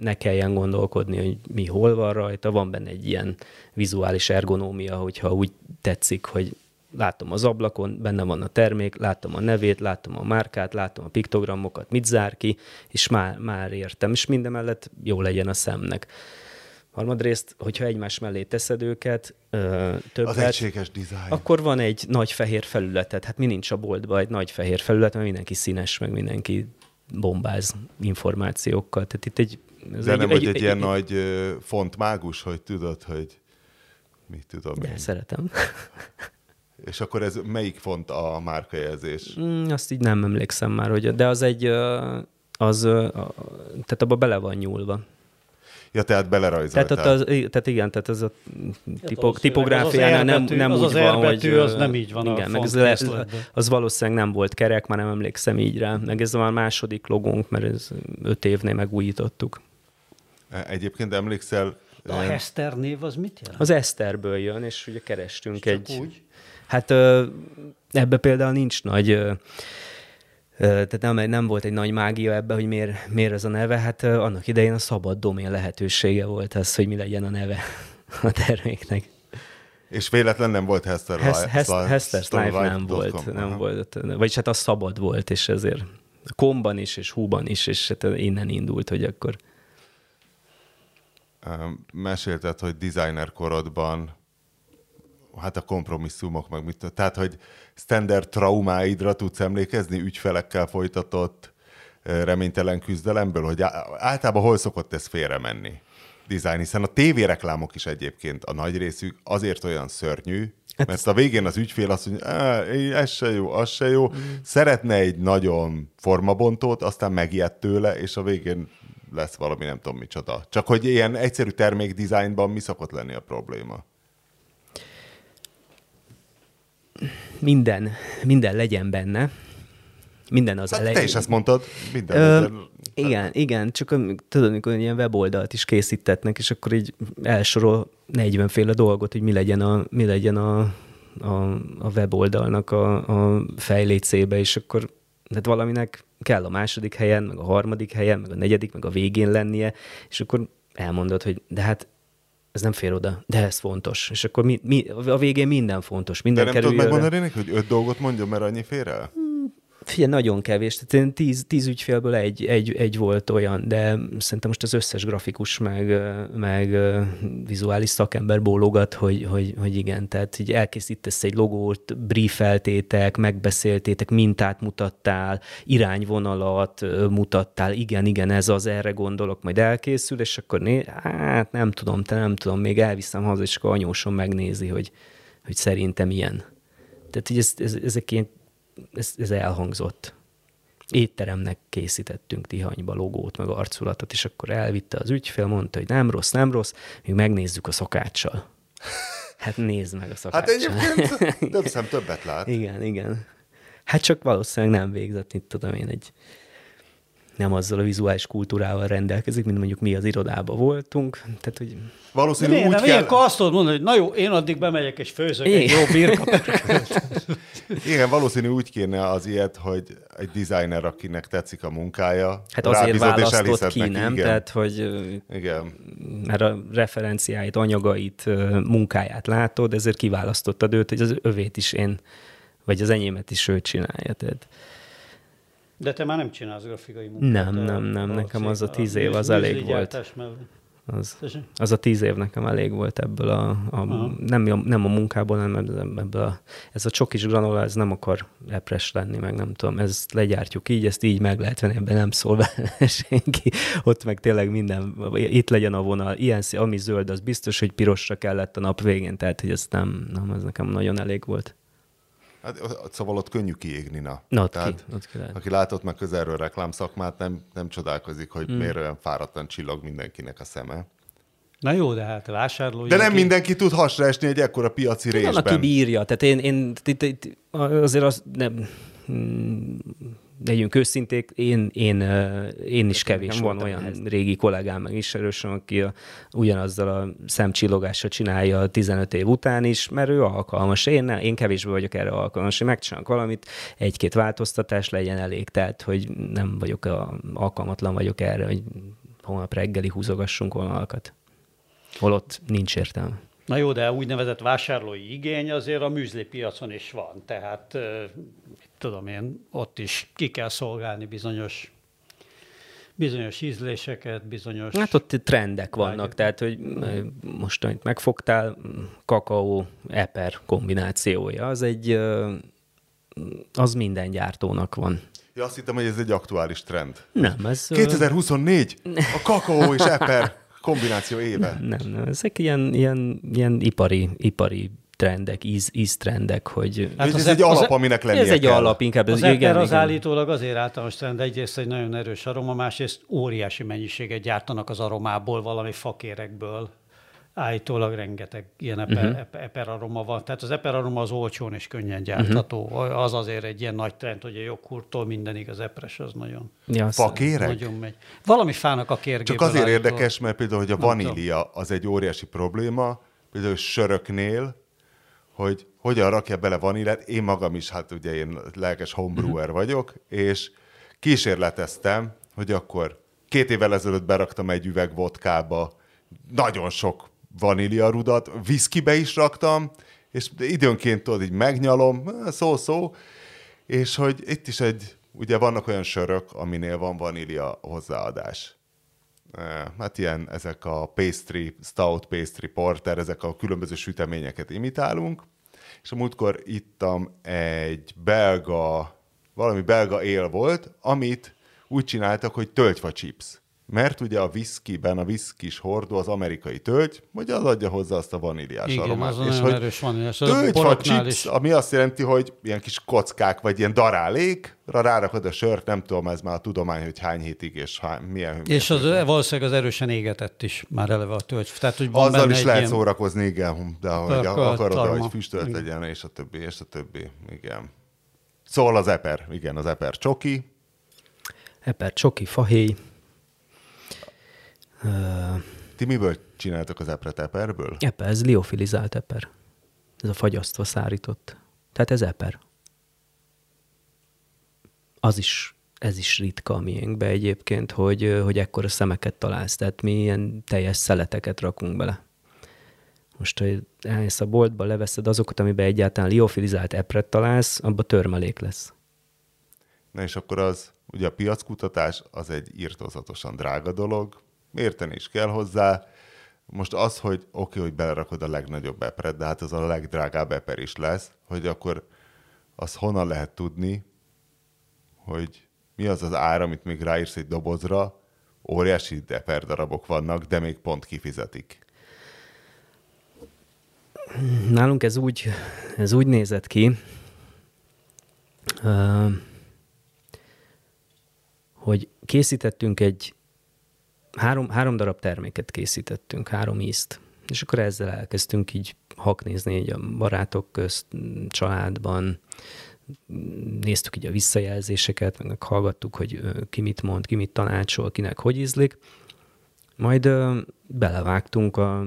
Speaker 2: ne kelljen gondolkodni, hogy mi hol van rajta, van benne egy ilyen vizuális ergonómia, hogyha úgy tetszik, hogy látom az ablakon, benne van a termék, látom a nevét, látom a márkát, látom a piktogramokat, mit zár ki, és már, már értem, és mindemellett jó legyen a szemnek. Harmadrészt, hogyha egymás mellé teszed őket, ö, többet,
Speaker 1: Az egységes dizájn.
Speaker 2: akkor van egy nagy fehér felületet. Hát mi nincs a boltban egy nagy fehér felület, mert mindenki színes, meg mindenki bombáz információkkal. Tehát itt egy... ez
Speaker 1: De nem vagy egy, egy ilyen nagy ö, fontmágus, hogy tudod, hogy mit tudom
Speaker 2: De,
Speaker 1: én.
Speaker 2: szeretem.
Speaker 1: És akkor ez melyik font a márkajelzés?
Speaker 2: Mm, azt így nem emlékszem már, hogy... De az egy... Az, tehát abba bele van nyúlva.
Speaker 1: Ja, tehát belerajzoltál.
Speaker 2: Tehát, ott az, tehát igen, tehát az a tipo,
Speaker 3: valószínűleg
Speaker 2: tipográfiánál
Speaker 3: az az
Speaker 2: nem, nem
Speaker 3: az
Speaker 2: úgy
Speaker 3: az
Speaker 2: van, hogy...
Speaker 3: az nem így van a
Speaker 2: igen, meg ez, le, az valószínűleg nem volt kerek, már nem emlékszem így rá. Meg ez a második logónk, mert ez öt évnél megújítottuk.
Speaker 1: Egyébként emlékszel,
Speaker 3: A Hester név az mit jelent?
Speaker 2: Az Eszterből jön, és ugye kerestünk
Speaker 3: Csak
Speaker 2: egy...
Speaker 3: úgy?
Speaker 2: Hát ebbe például nincs nagy... Tehát nem, nem volt egy nagy mágia ebbe, hogy miért, miért ez a neve. Hát annak idején a szabad domén lehetősége volt az, hogy mi legyen a neve a terméknek.
Speaker 1: és véletlen nem volt Hester
Speaker 2: Hes-
Speaker 1: Li-
Speaker 2: Hes-
Speaker 1: Sli-
Speaker 2: Hester's Life nem volt, nem volt, vagyis hát az szabad volt, és ezért komban is, és húban is, és hát innen indult, hogy akkor
Speaker 1: Mesélted, hogy designer korodban hát a kompromisszumok, meg mit. Tehát, hogy standard traumáidra tudsz emlékezni ügyfelekkel folytatott reménytelen küzdelemből, hogy általában hol szokott ez félre menni? Design, hiszen a tévéreklámok is egyébként a nagy részük azért olyan szörnyű,
Speaker 2: Hát
Speaker 1: mert a végén az ügyfél azt mondja, "Á, ez se jó, az se jó, mm. szeretne egy nagyon formabontót, aztán megijed tőle, és a végén lesz valami nem tudom micsoda. Csak hogy ilyen egyszerű termékdizájnban mi szokott lenni a probléma?
Speaker 2: Minden, minden legyen benne, minden az
Speaker 1: Hát
Speaker 2: elején.
Speaker 1: te is ezt mondtad, minden.
Speaker 2: Ö, igen, igen, csak tudod, amikor ilyen weboldalt is készítetnek, és akkor így elsorol 40 féle dolgot, hogy mi legyen a, mi legyen a, a, a weboldalnak a, a fejlécébe, és akkor tehát valaminek kell a második helyen, meg a harmadik helyen, meg a negyedik, meg a végén lennie, és akkor elmondod, hogy de hát ez nem fér oda, de ez fontos. És akkor mi, mi, a végén minden fontos,
Speaker 1: De
Speaker 2: minden
Speaker 1: nem tudod megmondani neki, hogy öt dolgot mondjon, mert annyi fér el?
Speaker 2: Figyelj, nagyon kevés. Tehát én tíz, tíz ügyfélből egy, egy, egy volt olyan, de szerintem most az összes grafikus meg, meg vizuális szakember bólogat, hogy, hogy, hogy igen, tehát így elkészítesz egy logót, briefeltétek, megbeszéltétek, mintát mutattál, irányvonalat mutattál, igen, igen, ez az, erre gondolok, majd elkészül, és akkor né, hát nem tudom, te nem tudom, még elviszem haza, és akkor anyósom megnézi, hogy, hogy szerintem ilyen. Tehát így ez, ez, ezek ilyen ez, ez elhangzott. Étteremnek készítettünk Tihanyba logót, meg arculatot, és akkor elvitte az ügyfél, mondta, hogy nem rossz, nem rossz, még megnézzük a szakáccsal. Hát nézd meg a
Speaker 1: Hát
Speaker 2: szakáccsal.
Speaker 1: egyébként több szem többet lát.
Speaker 2: Igen, igen. Hát csak valószínűleg nem végzett, mit tudom én, egy nem azzal a vizuális kultúrával rendelkezik, mint mondjuk mi az irodában voltunk. Tehát, hogy
Speaker 3: De
Speaker 1: Valószínű
Speaker 3: miért
Speaker 1: úgy
Speaker 3: nem?
Speaker 1: kell...
Speaker 3: Ilyenkor azt tudod mondani, hogy na jó, én addig bemegyek és főzök egy
Speaker 2: Igen.
Speaker 3: jó birkapörkölt.
Speaker 1: Igen, valószínű úgy kéne az ilyet, hogy egy designer, akinek tetszik a munkája,
Speaker 2: hát azért választott ki,
Speaker 1: neki.
Speaker 2: nem?
Speaker 1: Igen.
Speaker 2: Tehát, hogy
Speaker 1: Igen.
Speaker 2: mert a referenciáit, anyagait, munkáját látod, ezért kiválasztottad őt, hogy az övét is én, vagy az enyémet is ő csinálja. Tehát
Speaker 3: De te már nem csinálsz grafikai munkát.
Speaker 2: Nem, nem, nem, nekem az a tíz év az elég
Speaker 3: műzligyártás mellett.
Speaker 2: Az, az a tíz év nekem elég volt ebből a, a nem, a nem a munkából, hanem ebből a, ez a csokis granola, ez nem akar epres lenni, meg nem tudom, ezt legyártjuk így, ezt így meg lehet venni, ebben nem szól bele senki. Ott meg tényleg minden, itt legyen a vonal, ilyen ami zöld, az biztos, hogy pirosra kellett a nap végén, tehát hogy ez nem, nem, ez nekem nagyon elég volt.
Speaker 1: Hát, szóval ott könnyű kiégni, na.
Speaker 2: Na, ott
Speaker 1: Tehát,
Speaker 2: ki, ott ki lehet.
Speaker 1: aki látott meg közelről reklámszakmát, nem, nem csodálkozik, hogy
Speaker 2: Hmm.
Speaker 1: mm. miért olyan fáradtan csillog mindenkinek a szeme.
Speaker 3: Na jó, de hát a vásárlói...
Speaker 1: De nem
Speaker 3: aki-
Speaker 1: mindenki tud hasra esni egy ekkora piaci
Speaker 2: Van, aki
Speaker 1: részben.
Speaker 2: bírja. Tehát én, én itt, itt, azért az nem, mm, legyünk őszinték, én, én, én is kevés van olyan ehhez. régi kollégám, meg ismerősöm, aki a, ugyanazzal a szemcsillogással csinálja 15 év után is, mert ő alkalmas. Én, én kevésbé vagyok erre alkalmas, én megcsinálok valamit, egy-két változtatás legyen elég, tehát hogy nem vagyok a, alkalmatlan vagyok erre, hogy holnap reggeli húzogassunk vonalakat. Holott nincs értelme.
Speaker 3: Na jó, de úgynevezett vásárlói igény azért a műzli piacon is van, tehát tudom én, ott is ki kell szolgálni bizonyos bizonyos ízléseket, bizonyos...
Speaker 2: Hát ott trendek vannak, tehát hogy most, amit megfogtál, kakaó, eper kombinációja, az egy, az minden gyártónak van.
Speaker 1: Ja, azt hittem, hogy ez egy aktuális trend.
Speaker 2: Nem, ez...
Speaker 1: 2024, a kakaó és eper kombináció éve.
Speaker 2: Nem, nem, ezek ilyen, ilyen, ilyen ipari, ipari trendek, íz, íztrendek, hogy...
Speaker 1: Hát ez az egy alap, aminek lennie
Speaker 2: Ez egy
Speaker 1: kell.
Speaker 2: alap, inkább.
Speaker 3: Az igen, igen, az állítólag azért általános trend, egyrészt egy nagyon erős aroma, másrészt óriási mennyiséget gyártanak az aromából, valami fakérekből állítólag rengeteg ilyen eper, uh-huh. eper aroma van. Tehát az eper aroma az olcsón és könnyen gyártható. Uh-huh. Az azért egy ilyen nagy trend, hogy a joghurttól mindenig az epres az nagyon,
Speaker 1: ja, Fakéreg?
Speaker 3: nagyon megy. Valami fának a kérgéből.
Speaker 1: Csak azért állítól. érdekes, mert például, hogy a vanília az egy óriási probléma, például söröknél, hogy hogyan rakja bele vaníliát. Én magam is, hát ugye én lelkes homebrewer uh-huh. vagyok, és kísérleteztem, hogy akkor két évvel ezelőtt beraktam egy üveg vodkába nagyon sok vaníliarudat, viszkibe is raktam, és időnként tudod, így megnyalom, szó-szó, és hogy itt is egy, ugye vannak olyan sörök, aminél van vanília hozzáadás. Hát ilyen, ezek a pastry, stout pastry porter, ezek a különböző süteményeket imitálunk, és a múltkor ittam egy belga, valami belga él volt, amit úgy csináltak, hogy töltyfa chips mert ugye a viszkiben a viszkis hordó az amerikai tölgy, hogy az adja hozzá azt a vaníliás
Speaker 3: Igen,
Speaker 2: aromát.
Speaker 3: Az és hogy erős vaníliás.
Speaker 1: Tölgyfa chips, is. ami azt jelenti, hogy ilyen kis kockák, vagy ilyen darálékra rárakod a sört, nem tudom, ez már a tudomány, hogy hány hétig és hány, milyen
Speaker 3: És az van. valószínűleg az erősen égetett is már eleve a tölgy. Tehát, hogy van
Speaker 1: Azzal is lehet
Speaker 3: ilyen...
Speaker 1: szórakozni, igen, de hogy akarod, hogy füstölt igen. legyen, és a többi, és a többi, igen. Szóval az eper, igen, az eper csoki.
Speaker 2: Eper csoki, fahéj.
Speaker 1: Ti miből csináltok az epret eperből?
Speaker 2: Eper, ez liofilizált eper. Ez a fagyasztva szárított. Tehát ez eper. Az is, ez is ritka a miénkbe egyébként, hogy, hogy ekkora szemeket találsz. Tehát mi ilyen teljes szeleteket rakunk bele. Most, hogy elmész a boltba, leveszed azokat, amiben egyáltalán liofilizált epret találsz, abba törmelék lesz.
Speaker 1: Na és akkor az, ugye a piackutatás az egy írtozatosan drága dolog, érteni is kell hozzá. Most az, hogy oké, okay, hogy belerakod a legnagyobb epret, de hát az a legdrágább eper is lesz, hogy akkor az honnan lehet tudni, hogy mi az az ár, amit még ráírsz egy dobozra, óriási eper darabok vannak, de még pont kifizetik.
Speaker 2: Nálunk ez úgy, ez úgy nézett ki, hogy készítettünk egy három, három darab terméket készítettünk, három ízt. És akkor ezzel elkezdtünk így haknézni így a barátok közt, családban, néztük így a visszajelzéseket, meg hallgattuk, hogy ki mit mond, ki mit tanácsol, kinek hogy ízlik. Majd belevágtunk, a,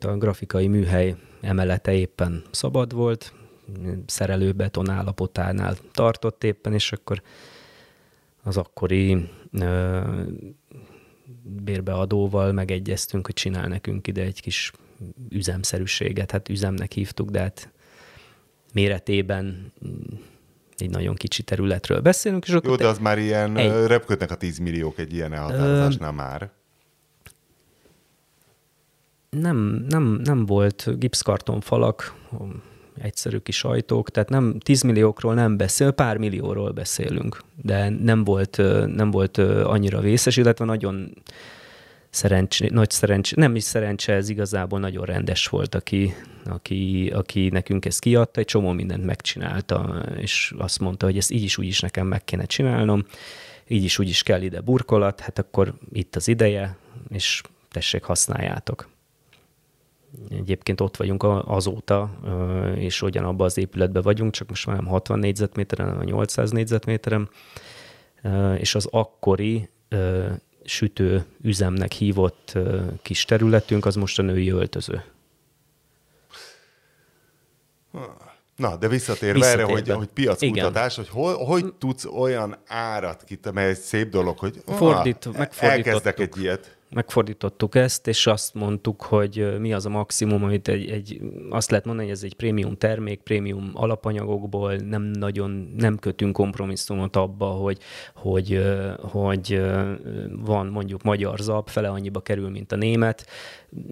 Speaker 2: a grafikai műhely emelete éppen szabad volt, szerelő beton állapotánál tartott éppen, és akkor az akkori ö, bérbeadóval megegyeztünk, hogy csinál nekünk ide egy kis üzemszerűséget. Hát üzemnek hívtuk, de hát méretében egy nagyon kicsi területről beszélünk. És
Speaker 1: Jó, de az már ilyen, egy... repködnek a 10 milliók egy ilyen elhatározásnál már.
Speaker 2: Nem, nem, nem volt gipszkartonfalak, egyszerű kis ajtók, tehát nem 10 milliókról nem beszél, pár millióról beszélünk, de nem volt, nem volt annyira vészes, illetve nagyon szerencs, nagy szerencs, nem is szerencse, ez igazából nagyon rendes volt, aki, aki, aki nekünk ezt kiadta, egy csomó mindent megcsinálta, és azt mondta, hogy ezt így is úgy is nekem meg kéne csinálnom, így is úgy is kell ide burkolat, hát akkor itt az ideje, és tessék, használjátok. Egyébként ott vagyunk azóta, és ugyanabban az épületben vagyunk, csak most már nem 60 négyzetméteren, hanem 800 négyzetméteren. és az akkori sütő üzemnek hívott kis területünk, az most a női öltöző.
Speaker 1: Na, de visszatérve, visszatérve. erre, hogy, hogy piackutatás, hogy hol, hogy tudsz olyan árat mert egy szép dolog, hogy
Speaker 2: Fordít,
Speaker 1: ah, elkezdek egy ilyet.
Speaker 2: Megfordítottuk ezt, és azt mondtuk, hogy mi az a maximum, amit egy, egy, azt lehet mondani, hogy ez egy prémium termék, prémium alapanyagokból, nem nagyon, nem kötünk kompromisszumot abba, hogy, hogy, hogy van mondjuk magyar zab, fele annyiba kerül, mint a német,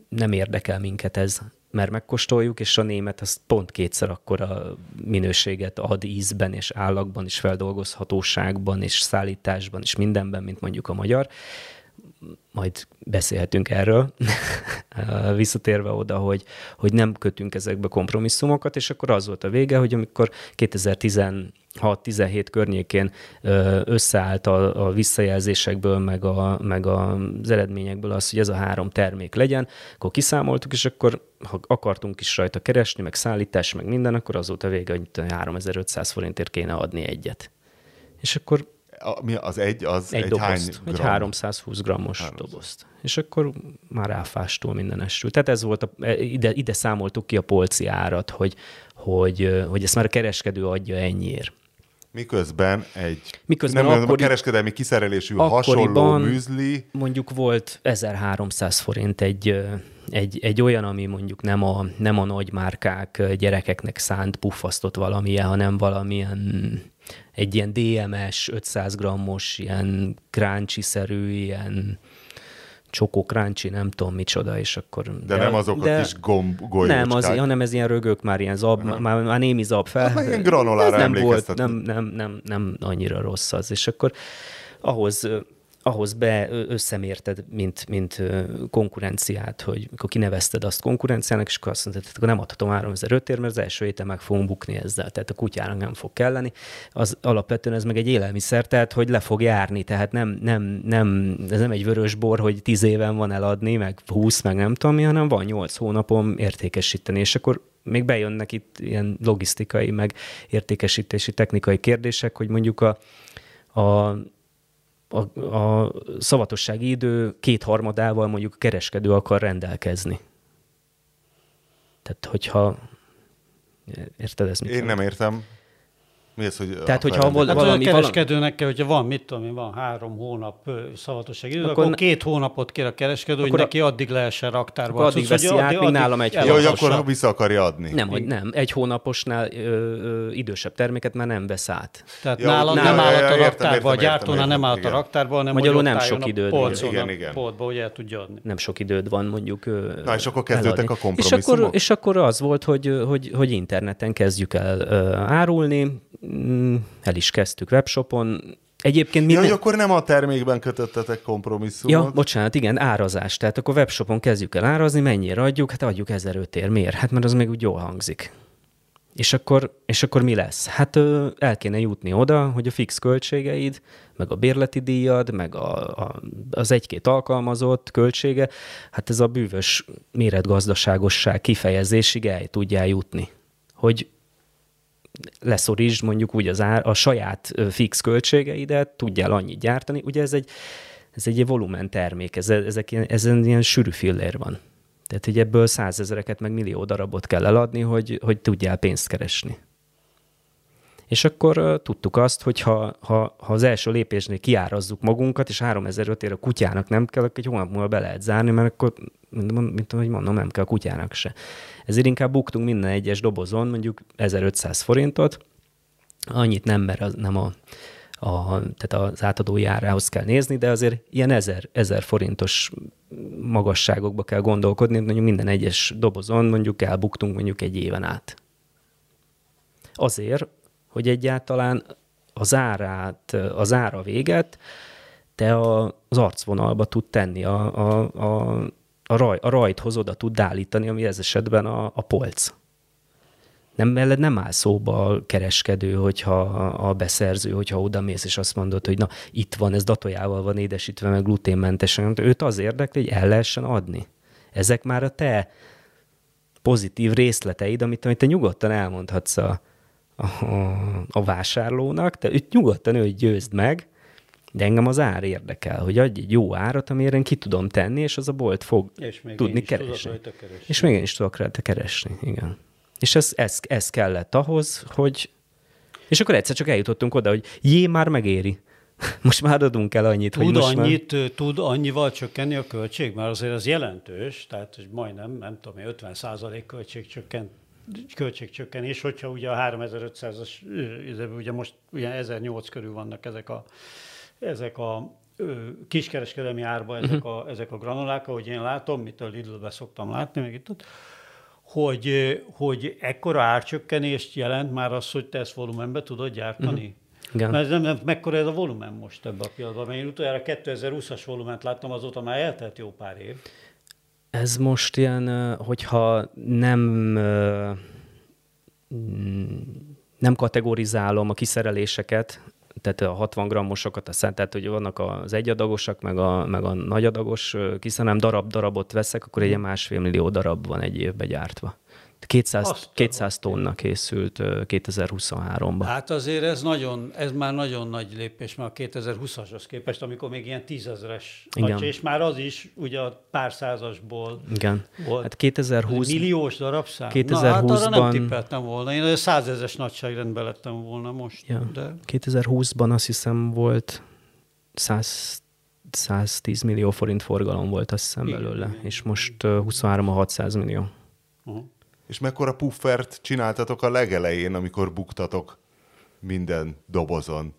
Speaker 2: nem érdekel minket ez mert megkóstoljuk, és a német az pont kétszer akkor a minőséget ad ízben és állagban és feldolgozhatóságban és szállításban és mindenben, mint mondjuk a magyar majd beszélhetünk erről, visszatérve oda, hogy, hogy nem kötünk ezekbe kompromisszumokat, és akkor az volt a vége, hogy amikor 2016-17 környékén összeállt a, a visszajelzésekből, meg, a, meg az eredményekből az, hogy ez a három termék legyen, akkor kiszámoltuk, és akkor ha akartunk is rajta keresni, meg szállítás, meg minden, akkor az volt a vége, hogy 3500 forintért kéne adni egyet. És akkor
Speaker 1: mi az egy, az
Speaker 2: egy,
Speaker 1: egy
Speaker 2: dobozt,
Speaker 1: hány
Speaker 2: gram? Egy 320 grammos 300. dobozt. És akkor már ráfástól mindenestül. Tehát ez volt, a, e, ide, ide számoltuk ki a polci árat, hogy, hogy, hogy ezt már a kereskedő adja ennyiért.
Speaker 1: Miközben egy
Speaker 2: Miközben
Speaker 1: nem
Speaker 2: akkori,
Speaker 1: a kereskedelmi kiszerelésű hasonló műzli.
Speaker 2: Mondjuk volt 1300 forint egy, egy, egy olyan, ami mondjuk nem a, nem a nagy márkák gyerekeknek szánt puffasztott valamilyen, hanem valamilyen egy ilyen DMS 500 grammos, ilyen kráncsi-szerű, ilyen csokó kráncsi, nem tudom micsoda, és akkor...
Speaker 1: De, de nem azok de, a kis gomb,
Speaker 2: Nem, az, hanem ez ilyen rögök, már ilyen zab, uh-huh. már, már némi zab fel.
Speaker 1: Hát ilyen granolára
Speaker 2: nem volt, nem, nem, nem, nem annyira rossz az, és akkor ahhoz ahhoz be összemérted, mint, mint konkurenciát, hogy akkor kinevezted azt konkurenciának, és akkor azt mondtad, akkor nem adhatom 3005 ér, mert az első héten meg fogom bukni ezzel, tehát a kutyának nem fog kelleni. Az alapvetően ez meg egy élelmiszer, tehát hogy le fog járni, tehát nem, nem, nem, ez nem egy vörös bor, hogy 10 éven van eladni, meg 20, meg nem tudom mi, hanem van 8 hónapom értékesíteni, és akkor még bejönnek itt ilyen logisztikai, meg értékesítési technikai kérdések, hogy mondjuk a, a a, a szavatossági idő kétharmadával mondjuk a kereskedő akar rendelkezni. Tehát, hogyha... Érted ezt?
Speaker 1: Én nem értem. Mi ez, hogy
Speaker 2: Tehát, hogyha val-
Speaker 3: hát valami... A kereskedőnek kell, hogyha van, mit tudom én, van három hónap szavatosság idő, akkor, akkor két hónapot kér a kereskedő, hogy neki addig lehessen raktárba.
Speaker 2: Akkor addig veszi át, míg nálam egy
Speaker 1: hónap. Jó, hogy akkor vissza akarja adni.
Speaker 2: Nem, hogy nem. Egy hónaposnál ö, ö, idősebb terméket már nem vesz át.
Speaker 3: Tehát ja, nála nem állhat a raktárba, a gyártónál nem állhat a raktárba, hanem
Speaker 2: Magyarul nem sok időd
Speaker 3: van. Igen, igen. Polcba, hogy el tudja adni.
Speaker 2: Nem sok időd van mondjuk
Speaker 1: Na, és akkor kezdődtek a kompromisszumok?
Speaker 2: És akkor az volt, hogy interneten kezdjük el árulni, el is kezdtük webshopon. Egyébként
Speaker 1: mi... Ja, hogy akkor nem a termékben kötöttetek kompromisszumot.
Speaker 2: Ja, bocsánat, igen, árazás. Tehát akkor webshopon kezdjük el árazni, mennyire adjuk? Hát adjuk 1005 ér. Miért? Hát mert az még úgy jól hangzik. És akkor, és akkor mi lesz? Hát ö, el kéne jutni oda, hogy a fix költségeid, meg a bérleti díjad, meg a, a, az egy-két alkalmazott költsége, hát ez a bűvös méretgazdaságosság kifejezésig el tudjál jutni. Hogy leszorítsd mondjuk úgy az ár, a saját fix költségeidet, tudjál annyit gyártani. Ugye ez egy, ez egy volumen termék, ez, ezek ezen ilyen sűrű fillér van. Tehát, hogy ebből százezereket, meg millió darabot kell eladni, hogy, hogy tudjál pénzt keresni. És akkor tudtuk azt, hogy ha, ha, ha az első lépésnél kiárazzuk magunkat, és 3005 ér a kutyának nem kell, akkor egy hónap múlva be lehet zárni, mert akkor, mint, ahogy mondom, nem kell a kutyának se. Ezért inkább buktunk minden egyes dobozon mondjuk 1500 forintot, annyit nem, mert az nem a, a, tehát az átadó járához kell nézni, de azért ilyen 1000, 1000 forintos magasságokba kell gondolkodni, mondjuk minden egyes dobozon mondjuk elbuktunk mondjuk egy éven át. Azért, hogy egyáltalán az árát, az ára véget te az arcvonalba tud tenni, a, a, a, a, raj, a rajthoz oda tud állítani, ami ez esetben a, a polc. Nem, mellett nem áll szóba a kereskedő, hogyha a beszerző, hogyha oda mész, és azt mondod, hogy na, itt van, ez datójával van édesítve, meg gluténmentesen. Őt az érdekli, hogy el lehessen adni. Ezek már a te pozitív részleteid, amit, amit te nyugodtan elmondhatsz a, a, a vásárlónak, te őt nyugodtan ő győzd meg, De engem az ár érdekel, hogy adj egy jó árat, amire én ki tudom tenni, és az a bolt fog
Speaker 3: És még
Speaker 2: tudni
Speaker 3: is tudok
Speaker 2: keresni.
Speaker 3: keresni.
Speaker 2: És még én is tudok rajta keresni, igen. És ez, ez, ez kellett ahhoz, hogy... És akkor egyszer csak eljutottunk oda, hogy jé, már megéri. Most már adunk el annyit, hogy
Speaker 3: Tud
Speaker 2: most
Speaker 3: annyit, már... tud annyival csökkenni a költség? Mert azért ez jelentős, tehát hogy majdnem, nem tudom, én, 50 százalék költségcsökken, költségcsökkenés, hogyha ugye a 3500-as, ö, ugye most ugye 1008 körül vannak ezek a, ezek a kiskereskedelmi árba ezek
Speaker 2: Mhm.
Speaker 3: a, ezek a granulák, ahogy én látom, mit a Lidl-be szoktam látni, meg itt ott, hogy, hogy ekkora árcsökkenést jelent már az, hogy te ezt volumenbe tudod gyártani?
Speaker 2: Mhm. Igen.
Speaker 3: Mert nem, nem, mekkora ez a volumen most ebben a pillanatban? Mert én utoljára 2020-as volument láttam, azóta már eltelt jó pár év.
Speaker 2: Ez most ilyen, hogyha nem mm, nem kategorizálom a kiszereléseket, tehát a 60 grammosokat, a szent, tehát hogy vannak az egyadagosak, meg a, meg a nagyadagos, hanem darab-darabot veszek, akkor egy másfél millió darab van egy évbe gyártva. 200,
Speaker 3: Azt a
Speaker 2: 200 tonna készült ö, 2023-ban.
Speaker 3: Hát azért ez, nagyon, ez már nagyon nagy lépés már a 2020-ashoz képest, amikor még ilyen tízezeres,
Speaker 2: Igen.
Speaker 3: nagy, és már az is ugye a pár százasból
Speaker 2: Igen.
Speaker 3: volt.
Speaker 2: Hát 2020
Speaker 3: Milliós darabszám? Na, hát arra
Speaker 2: 2020-ban
Speaker 3: nem tippeltem volna. Én olyan százezes nagyságrendben lettem volna most.
Speaker 2: Ja.
Speaker 3: De
Speaker 2: 2020-ban azt hiszem volt 100, 110 millió forint forgalom volt azt hiszem belőle, és most uh, 23 a 600 millió.
Speaker 3: uh-huh.
Speaker 1: És mekkora puffert csináltatok a legelején, amikor buktatok minden dobozon?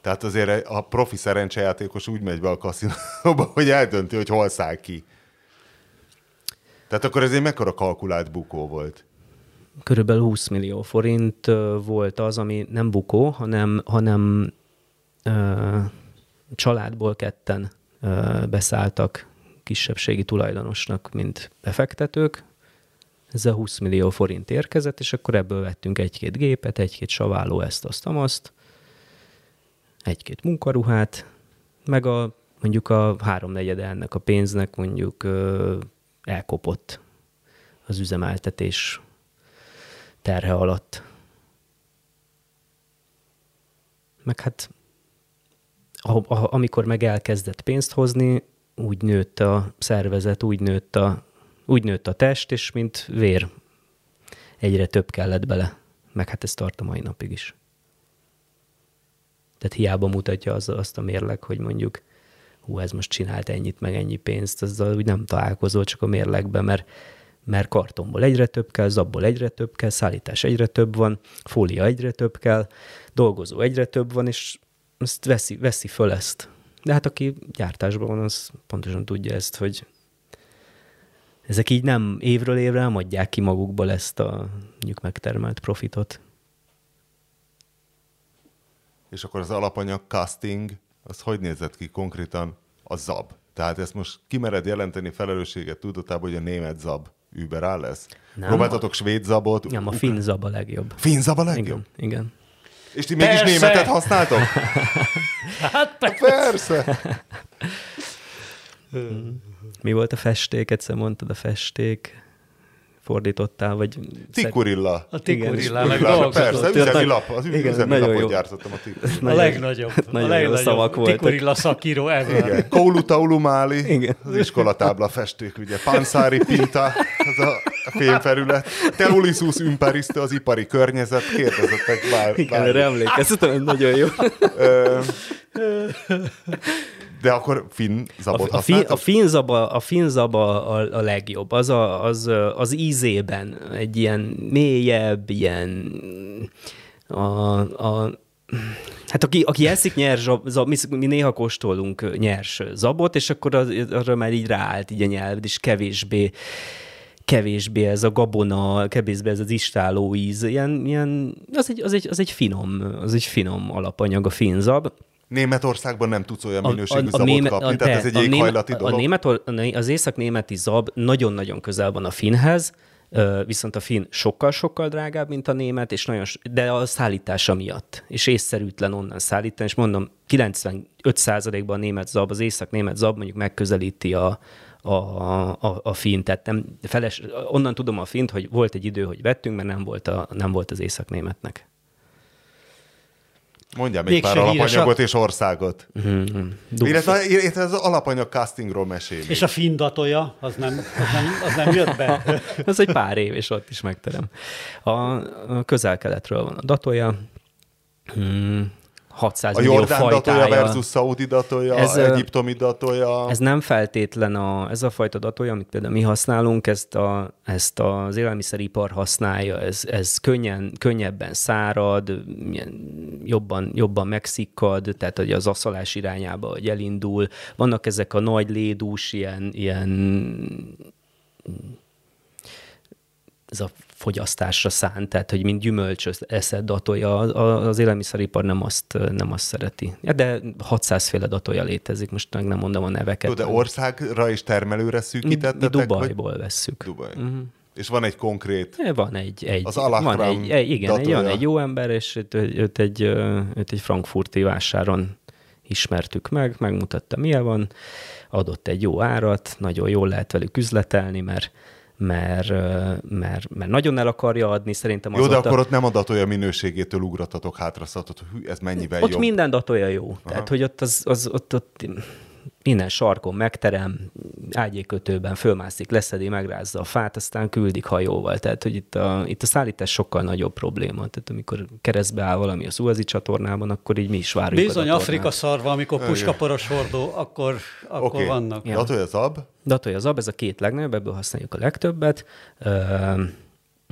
Speaker 1: Tehát azért a profi szerencsejátékos úgy megy be a kaszinóba, hogy eldönti, hogy hol száll ki. Tehát akkor ez egy mekkora kalkulált bukó volt?
Speaker 2: Körülbelül 20 millió forint volt az, ami nem bukó, hanem, hanem ö, családból ketten ö, beszálltak kisebbségi tulajdonosnak, mint befektetők. Ez a 20 millió forint érkezett, és akkor ebből vettünk egy-két gépet, egy-két saváló ezt, azt, azt, egy-két munkaruhát, meg a mondjuk a háromnegyede ennek a pénznek mondjuk ö, elkopott az üzemeltetés terhe alatt. Meg hát, a, a, amikor meg elkezdett pénzt hozni, úgy nőtt a szervezet, úgy nőtt a, úgy nőtt a test, és mint vér egyre több kellett bele. Meg hát ez tart a mai napig is. Tehát hiába mutatja az, azt a mérleg, hogy mondjuk hú, ez most csinált ennyit, meg ennyi pénzt, azzal úgy nem találkozol csak a mérlegben, mert, mert kartonból egyre több kell, zabból egyre több kell, szállítás egyre több van, fólia egyre több kell, dolgozó egyre több van, és ezt veszi, veszi föl ezt. De hát aki gyártásban van, az pontosan tudja ezt, hogy ezek így nem évről évre nem adják ki magukból ezt a mondjuk megtermelt profitot.
Speaker 1: És akkor az alapanyag casting, az hogy nézett ki konkrétan a zab? Tehát ezt most kimered jelenteni felelősséget tudatában, hogy a német zab überáll lesz?
Speaker 2: Nem.
Speaker 1: Próbáltatok svéd zabot?
Speaker 2: Nem, a finn zab a legjobb.
Speaker 1: Finn zab a legjobb?
Speaker 2: Igen, igen.
Speaker 1: És ti mégis
Speaker 3: Persze.
Speaker 1: németet használtok?
Speaker 3: Hát
Speaker 1: Persze!
Speaker 2: Mi volt a festék? Egyszer mondtad a festék. Fordítottál, vagy...
Speaker 1: Tikurilla.
Speaker 3: a
Speaker 2: Igen,
Speaker 3: tikurillának
Speaker 1: Persze, üzemi lap. Az
Speaker 2: Igen,
Speaker 1: üzemi
Speaker 2: nagyon
Speaker 1: lapot
Speaker 2: jó.
Speaker 1: gyártottam a Tikurilla.
Speaker 3: A legnagyobb.
Speaker 2: nagyon
Speaker 3: a legnagyobb
Speaker 2: szavak voltak.
Speaker 3: Tikurilla szakíró ever.
Speaker 1: Igen. Koulu Taulu Máli,
Speaker 2: Igen.
Speaker 1: az iskolatábla festék, ugye. Panszári Pinta, az a fémfelület. Teulisus Imperiste, az ipari környezet. Kérdezettek bár,
Speaker 2: Igen,
Speaker 1: bár.
Speaker 2: erre emlékeztem, nagyon jó.
Speaker 1: De akkor finn zabot
Speaker 2: A, a, fi,
Speaker 1: használtok?
Speaker 2: a a, finzaba a, a legjobb. Az, a, az, az ízében egy ilyen mélyebb, ilyen a, a Hát aki, aki eszik nyers, zab, zab, mi, mi néha kóstolunk nyers zabot, és akkor az, arra már így ráállt így a nyelved, és kevésbé kevésbé ez a gabona, kevésbé ez az istáló íz, ilyen, ilyen az, egy, az, egy, az, egy finom, az egy finom alapanyag a finzab.
Speaker 1: Németországban nem tudsz olyan minőségű zabot
Speaker 2: német-
Speaker 1: kapni, tehát ez egy
Speaker 2: a
Speaker 1: éghajlati
Speaker 2: a,
Speaker 1: dolog.
Speaker 2: A, német, a, né- az észak-németi zab nagyon-nagyon közel van a finhez, viszont a finn sokkal-sokkal drágább, mint a német, és nagyon, de a szállítása miatt, és észszerűtlen onnan szállítani, és mondom, 95%-ban a német zab, az észak-német zab mondjuk megközelíti a, a, a, a fint, tehát nem, feles, onnan tudom a fint, hogy volt egy idő, hogy vettünk, mert nem volt, a, nem volt az észak-németnek.
Speaker 1: Mondjál még
Speaker 3: Végső
Speaker 1: pár alapanyagot és országot.
Speaker 2: Mm-hmm.
Speaker 1: Illetve, illetve az alapanyag castingról mesél.
Speaker 3: És a findatolja, az nem, az nem, az nem jött be.
Speaker 2: Ez egy pár év, és ott is megterem. A, a közel-keletről van a datolja, hmm, 600
Speaker 1: A
Speaker 2: millió
Speaker 1: Jordán
Speaker 2: fajtája.
Speaker 1: versus Szaudi datolja,
Speaker 2: Ez,
Speaker 1: egyiptomi datolja.
Speaker 2: Ez nem feltétlen a, ez a fajta datolja, amit például mi használunk, ezt, a, ezt az élelmiszeripar használja, ez, ez könnyen, könnyebben szárad, jobban, jobban megszikkad, tehát hogy az aszalás irányába hogy elindul. Vannak ezek a nagy lédús, ilyen, ilyen ez a fogyasztásra szánt, tehát hogy mint gyümölcs eszed datolja, az élelmiszeripar nem azt, nem azt szereti. De 600 féle datolja létezik, most meg nem mondom a neveket.
Speaker 1: Jó, de országra és termelőre
Speaker 2: mi,
Speaker 1: szűkítettetek?
Speaker 2: mi
Speaker 1: vagy-
Speaker 2: Dubajból vesszük.
Speaker 1: Dubaj. Uh-huh. És van egy konkrét...
Speaker 2: Van egy, egy,
Speaker 1: Az
Speaker 2: van egy, egy igen, egy, van egy jó ember, és őt, őt, egy, őt egy frankfurti vásáron ismertük meg, megmutatta milyen van, adott egy jó árat, nagyon jól lehet velük üzletelni, mert mert, mert, mert nagyon el akarja adni, szerintem
Speaker 1: Jó, de akkor ott nem a datolja minőségétől ugratatok hátra, szóltatok, hogy ez mennyivel
Speaker 2: Ott
Speaker 1: jobb.
Speaker 2: minden datolja jó. Aha. Tehát, hogy ott, az, az, ott, ott minden sarkon megterem, ágyékötőben fölmászik, leszedi, megrázza a fát, aztán küldik hajóval. Tehát, hogy itt a, itt a szállítás sokkal nagyobb probléma. Tehát, amikor keresztbe áll valami a Szuazi csatornában, akkor így mi is várjuk
Speaker 3: Bizony. Afrika szarva, amikor puskaporos hordó, akkor, akkor
Speaker 1: Oké,
Speaker 3: vannak.
Speaker 1: okay. datolja az ab,
Speaker 2: Datolja az ab, ez a két legnagyobb, ebből használjuk a legtöbbet.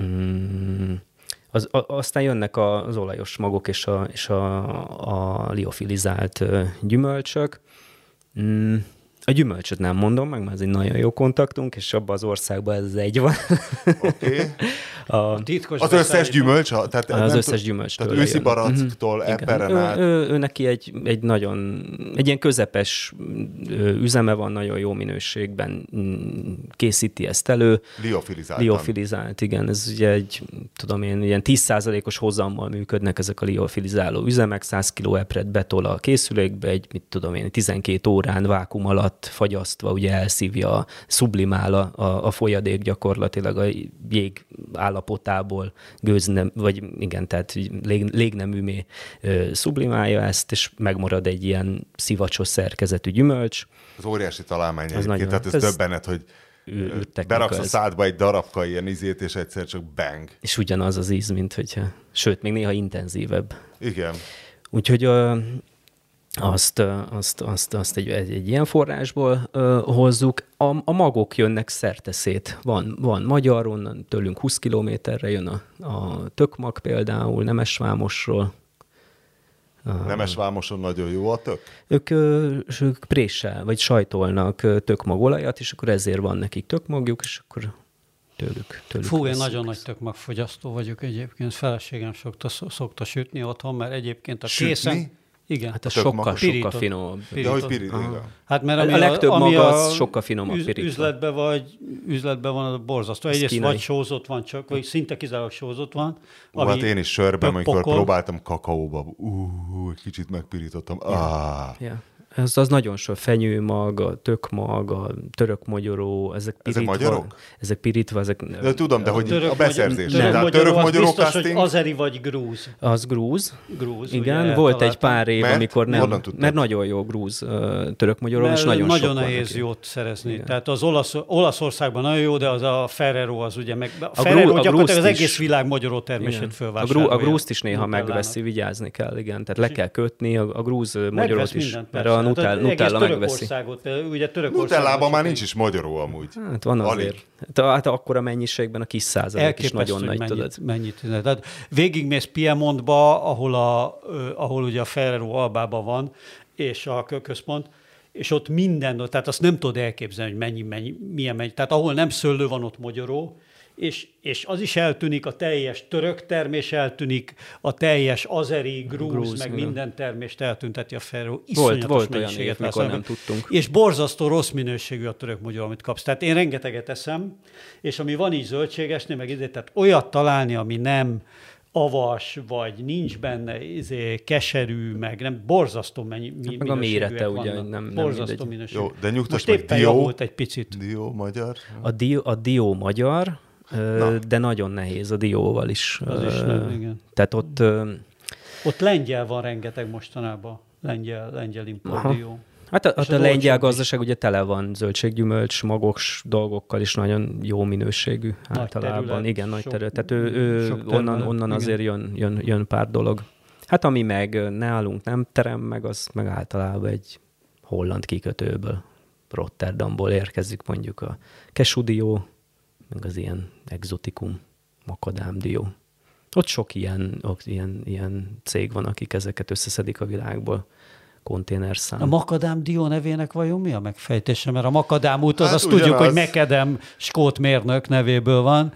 Speaker 2: Mm, az, a, aztán jönnek a- az olajos magok és a, és a, a liofilizált gyümölcsök. Mm, a gyümölcsöt nem mondom meg, mert ez egy nagyon jó kontaktunk, és abban az országban ez egy van.
Speaker 1: oké. Okay.
Speaker 2: a,
Speaker 3: Titkos
Speaker 1: Az összes gyümölcs? Tehát
Speaker 2: Az
Speaker 1: nem
Speaker 2: összes gyümölcs
Speaker 1: Tehát őszi baracktól
Speaker 2: Igen.
Speaker 1: eperen
Speaker 2: ő,
Speaker 1: át.
Speaker 2: ő, ő, neki egy, egy nagyon, egy ilyen közepes üzeme van, nagyon jó minőségben mm, készíti ezt elő.
Speaker 1: Liofilizáltan.
Speaker 2: Liofilizált, igen, ez ugye egy, tudom én, ilyen 10%-os hozammal működnek ezek a liofilizáló üzemek, 100 kg epret betol a készülékbe, egy, mit tudom én, 12 órán vákum alatt fagyasztva, ugye elszívja, sublimál a, a, a folyadék gyakorlatilag a jég állapotából, gőznem, vagy igen, tehát lég, légneműmé ö, sublimálja ezt, és megmarad egy ilyen szivacsos szerkezetű gyümölcs,
Speaker 1: Az óriási találmány egyébként,
Speaker 2: nagyon-
Speaker 1: tehát ez,
Speaker 2: ez-
Speaker 1: döbbenet, hogy beraksz a
Speaker 2: ez.
Speaker 1: szádba egy darabka ilyen izét, és egyszer csak bang.
Speaker 2: és ugyanaz az íz, mint hogyha, sőt, még néha intenzívebb.
Speaker 1: Igen.
Speaker 2: Úgyhogy ö, azt, azt, azt, azt egy, egy, egy ilyen forrásból ö, hozzuk. A, a magok jönnek szerteszét. Van, van magyar, onnan tőlünk 20 kilométerre jön a, a tökmag például, Nemesvámosról.
Speaker 1: Nemes Vámoson nagyon jó a tök.
Speaker 2: Ők, ők préssel, vagy sajtolnak tökmagolajat, és akkor ezért van nekik tökmagjuk, és akkor tőlük, tőlük
Speaker 3: Fú, én nagyon nagy tökmagfogyasztó vagyok egyébként. Feleségem szokta, szokta sütni otthon, mert egyébként a
Speaker 1: Sütni?
Speaker 3: készen... Igen.
Speaker 2: Hát a sokkal,
Speaker 1: magos.
Speaker 2: sokkal finomabb.
Speaker 1: De hogy igen.
Speaker 3: Hát mert
Speaker 2: A-
Speaker 3: ami
Speaker 2: a legtöbb
Speaker 3: ami
Speaker 2: maga
Speaker 3: a
Speaker 2: az sokkal finomabb
Speaker 3: üz,
Speaker 2: pirítva.
Speaker 3: Üzletbe vagy, üzletben van, az borzasztó. Egyrészt
Speaker 2: kínai.
Speaker 3: vagy sózott van csak, vagy szinte kizárólag sózott van.
Speaker 1: Ú, hát én is sörben, amikor
Speaker 3: pokol.
Speaker 1: próbáltam kakaóba, ú, egy kicsit megpirítottam. Ah.
Speaker 2: Ja. Ez az nagyon sok fenyőmag, a tökmag, a török magyaró, ezek pirítva.
Speaker 1: magyarok?
Speaker 2: Ezek pirítva, ezek...
Speaker 1: De tudom, de hogy
Speaker 3: Török
Speaker 1: a beszerzés.
Speaker 3: magyaró,
Speaker 1: török
Speaker 3: az
Speaker 1: magyaró
Speaker 3: biztos, hogy
Speaker 1: casting.
Speaker 3: azeri vagy grúz.
Speaker 2: Az grúz.
Speaker 3: grúz
Speaker 2: Igen,
Speaker 3: ugye,
Speaker 2: volt egy pár év,
Speaker 1: Mert?
Speaker 2: amikor nem. Mert nagyon jó grúz török magyaró, és nagyon,
Speaker 3: nagyon
Speaker 2: sok van
Speaker 3: nehéz
Speaker 2: neki.
Speaker 3: jót szerezni.
Speaker 2: Igen.
Speaker 3: Tehát az olasz, Olaszországban nagyon jó, de az a Ferrero az ugye meg... A,
Speaker 2: grú-
Speaker 3: Ferrero
Speaker 2: a
Speaker 3: gyakorlatilag az
Speaker 2: is.
Speaker 3: egész világ magyaró termését.
Speaker 2: A,
Speaker 3: fölvásárolja.
Speaker 2: grú, a grúzt is néha megveszi, vigyázni kell, igen. Tehát le kell kötni a, a grúz magyarót is,
Speaker 3: mindent,
Speaker 2: mert
Speaker 3: persze.
Speaker 2: a
Speaker 3: Hát
Speaker 2: Nutella,
Speaker 3: egész
Speaker 2: Nutella megveszi.
Speaker 3: Ugye
Speaker 1: Nutellában már nincs is magyaró amúgy.
Speaker 2: Hát van
Speaker 1: Alig.
Speaker 2: azért. Hát, hát akkor a mennyiségben a kis százalék is nagyon nagy,
Speaker 3: mennyit,
Speaker 2: tudod.
Speaker 3: mennyit. Tehát végigmész Piemontba, ahol, a, ahol ugye a Ferrero Albában van, és a kö- központ, és ott minden, tehát azt nem tudod elképzelni, hogy mennyi, mennyi, milyen mennyi. Tehát ahol nem szőlő van, ott magyaró, és, és az is eltűnik, a teljes török termés eltűnik, a teljes azeri, grúz,
Speaker 2: Grúz,
Speaker 3: meg
Speaker 2: igen.
Speaker 3: minden termést eltünteti a Ferrero.
Speaker 2: Volt, volt olyan
Speaker 3: mennyiséget
Speaker 2: év, mikor nem tudtunk.
Speaker 3: És borzasztó rossz minőségű a török magyar, amit kapsz. Tehát én rengeteget eszem, és ami van így zöldségesnél, meg ide, tehát olyat találni, ami nem avas, vagy nincs benne izé, keserű, meg nem borzasztó mennyi mi,
Speaker 2: meg a mérete ugye,
Speaker 3: vannak.
Speaker 2: nem- nem
Speaker 3: borzasztó
Speaker 2: mindegy.
Speaker 3: minőségű.
Speaker 1: Jó, de nyugtass
Speaker 3: Most
Speaker 1: meg,
Speaker 3: éppen
Speaker 1: dió.
Speaker 3: egy picit.
Speaker 1: Dió, magyar.
Speaker 2: A dió, a dió magyar, ö, de nagyon nehéz a dióval is.
Speaker 3: Az is nem, igen.
Speaker 2: Tehát ott
Speaker 3: Ott lengyel van rengeteg mostanában, lengyel, lengyel importdió.
Speaker 2: Hát a, a
Speaker 3: az
Speaker 2: lengyel
Speaker 3: is.
Speaker 2: gazdaság ugye tele van zöldséggyümölcs, magos dolgokkal is nagyon jó minőségű
Speaker 3: Nagy
Speaker 2: általában.
Speaker 3: terület,
Speaker 2: igen, nagy
Speaker 3: sok-
Speaker 2: terület. Tehát ő, ő onnan, onnan
Speaker 3: igen.
Speaker 2: azért jön, jön, jön pár dolog. Hát ami meg nálunk nem terem meg, az meg általában egy holland kikötőből, Rotterdamból érkezik mondjuk a kesudió, meg az ilyen exotikum, makadámdió. Ott sok ilyen, ott ilyen, ilyen cég van, akik ezeket összeszedik a világból konténerszám.
Speaker 3: A makadám dió nevének vajon mi a megfejtése? Mert a makadám út, az
Speaker 1: Hát
Speaker 3: azt tudjuk,
Speaker 1: ugyanaz.
Speaker 3: hogy Mekedem skót mérnök nevéből van,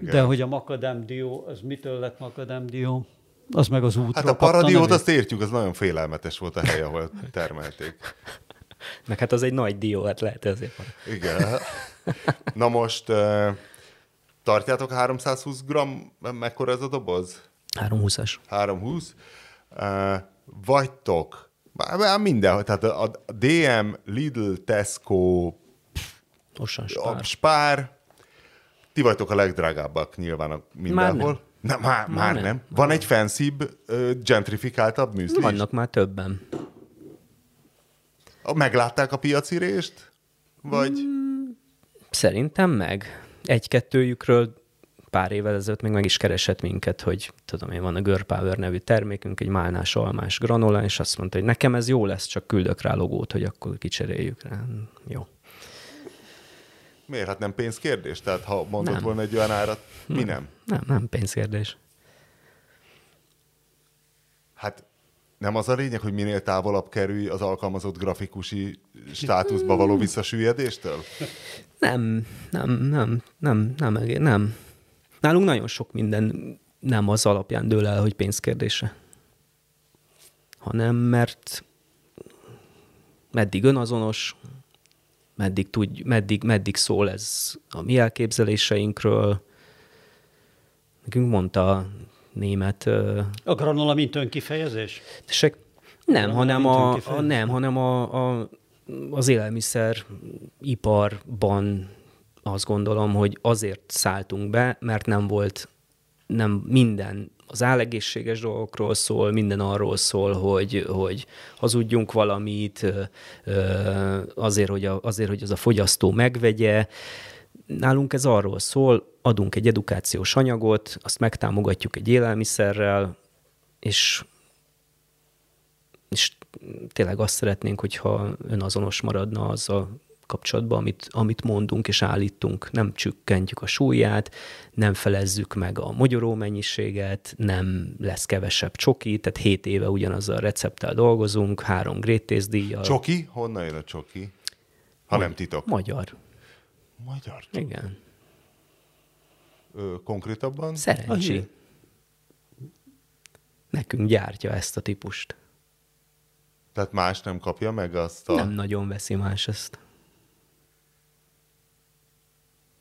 Speaker 1: Igen.
Speaker 3: de hogy a makadám dió, az mitől lett makadám dió? Az meg az útra
Speaker 1: Hát a paradiót azt értjük, az nagyon félelmetes volt a hely, ahol termelték.
Speaker 2: Meg hát az egy nagy dió, hát lehet ezért van.
Speaker 1: Igen. Na most tartjátok 320 g, mekkora ez a doboz?
Speaker 2: 320-as.
Speaker 1: 320. Uh, vagytok, már már mindenhol, tehát a, DM, Lidl, Tesco,
Speaker 2: Ossan
Speaker 1: a
Speaker 2: spár.
Speaker 1: Spár, ti vagytok a legdrágábbak nyilván mindenhol. Nem, már, már, már nem.
Speaker 2: nem.
Speaker 1: Van egy fancibb, uh, gentrifikáltabb műzli?
Speaker 2: Vannak már többen.
Speaker 1: Meglátták a piacirést? Vagy?
Speaker 2: Szerintem meg. Egy-kettőjükről pár évvel ezelőtt még meg is keresett minket, hogy tudom én, van a Girl Power nevű termékünk, egy málnás almás granola, és azt mondta, hogy nekem ez jó lesz, csak küldök rá logót, hogy akkor kicseréljük rá. Jó.
Speaker 1: Miért? Hát nem pénzkérdés? Tehát ha mondott
Speaker 2: Nem.
Speaker 1: volna egy olyan árat, mi nem?
Speaker 2: Nem, nem pénzkérdés.
Speaker 1: Hát nem az a lényeg, hogy minél távolabb kerülj az alkalmazott grafikusi státuszba való visszasüllyedéstől?
Speaker 2: Nem, nem, nem, nem, nem, egé- nem. Nálunk nagyon sok minden nem az alapján dől el, hogy pénzkérdése. Hanem mert meddig önazonos, meddig, tudj, meddig, meddig szól ez a mi elképzeléseinkről. Nekünk mondta német
Speaker 3: A granola mint önkifejezés?
Speaker 2: Tessék? Nem,
Speaker 3: Valami
Speaker 2: hanem, a, a, nem, hanem a, a, az élelmiszer iparban azt gondolom, hogy azért szálltunk be, mert nem volt nem minden az állegészséges dolgokról szól, minden arról szól, hogy, hogy hazudjunk valamit, azért hogy, a, azért, hogy az a fogyasztó megvegye. Nálunk ez arról szól, adunk egy edukációs anyagot, azt megtámogatjuk egy élelmiszerrel, és és tényleg azt szeretnénk, hogyha önazonos maradna az a kapcsolatban, amit, amit mondunk és állítunk. Nem csökkentjük a súlyát, nem felezzük meg a mogyoró mennyiséget, nem lesz kevesebb csoki, tehát 7 éve ugyanazzal a recepttel dolgozunk, három Great Taste díjjal.
Speaker 1: Csoki? Honnan jön a csoki? Ha nem titok.
Speaker 2: Magyar.
Speaker 1: Magyar csoki.
Speaker 2: Igen.
Speaker 1: Ö, konkrétabban?
Speaker 2: Szerencsi. Nekünk gyártja ezt a típust.
Speaker 1: Tehát más nem kapja meg azt a...
Speaker 2: Nem nagyon veszi más ezt.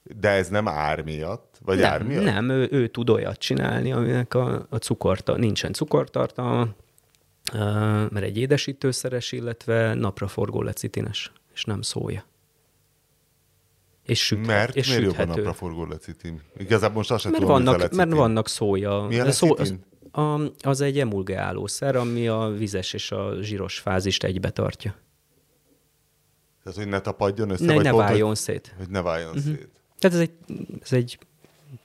Speaker 1: De ez nem ár miatt? Vagy ár
Speaker 2: Nem,
Speaker 1: miatt?
Speaker 2: nem ő, ő tud olyat csinálni, aminek a, a cukorta, nincsen cukortartalma, mert egy édesítőszeres, illetve napraforgó lecitines, és nem szója. És, süthet,
Speaker 1: Mert
Speaker 2: és
Speaker 1: miért
Speaker 2: süthető.
Speaker 1: napraforgó lecitin? Igazából most azt sem
Speaker 2: Mert
Speaker 1: tudom,
Speaker 2: vannak, mert vannak szója.
Speaker 1: Mi a
Speaker 2: De szó, az, a, az egy emulgálószer, ami a vizes és a zsíros fázist egybe tartja.
Speaker 1: Tehát, hogy ne tapadjon össze,
Speaker 2: Ne,
Speaker 1: vagy
Speaker 2: ne
Speaker 1: pont,
Speaker 2: váljon
Speaker 1: hogy,
Speaker 2: szét.
Speaker 1: hogy ne váljon uh-huh. szét.
Speaker 2: Tehát ez egy, ez egy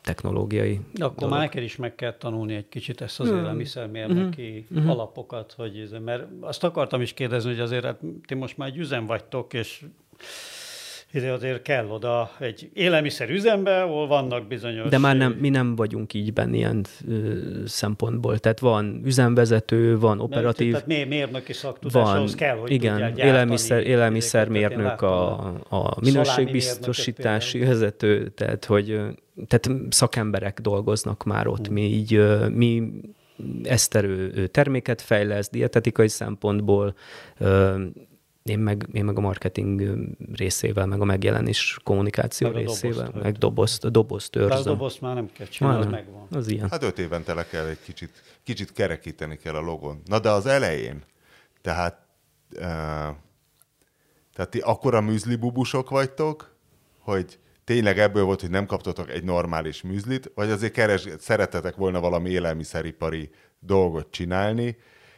Speaker 2: technológiai
Speaker 3: De akkor
Speaker 2: dolog.
Speaker 3: már neked is meg kell tanulni egy kicsit ezt az
Speaker 2: Hmm.
Speaker 3: élelmiszermérnöki
Speaker 2: Mhm.
Speaker 3: alapokat, hogy ez, mert azt akartam is kérdezni, hogy azért hát ti most már egy üzem vagytok, és ide azért kell oda egy élelmiszer üzembe, ahol vannak bizonyos...
Speaker 2: De már nem, mi nem vagyunk így benne ilyen ö, szempontból. Tehát van üzemvezető, van operatív,
Speaker 3: Tehát mér, mérnöki szaktudás,
Speaker 2: van,
Speaker 3: ahhoz kell, hogy
Speaker 2: igen,
Speaker 3: gyártani
Speaker 2: élelmiszer, élelmiszermérnök, a, a minőségbiztosítási vezető, tehát hogy tehát szakemberek dolgoznak már ott. Mi így, mi eszterő terméket fejlesz dietetikai szempontból, én meg, én meg a marketing részével, meg a megjelenés kommunikáció
Speaker 3: Meg dobozt
Speaker 2: részével,
Speaker 3: töltöd.
Speaker 2: meg dobozt, a dobozt
Speaker 3: De a
Speaker 2: őrzöm.
Speaker 3: dobozt már nem kell csinálni, az megvan.
Speaker 2: Az ilyen.
Speaker 1: Hát öt évente le kell egy kicsit, kicsit kerekíteni kell a logon. Na de az elején, tehát, uh, tehát ti akkora műzli bubusok vagytok, hogy tényleg ebből volt, hogy nem kaptatok egy normális műzlit, vagy azért keres, szeretetek volna valami élelmiszeripari dolgot csinálni,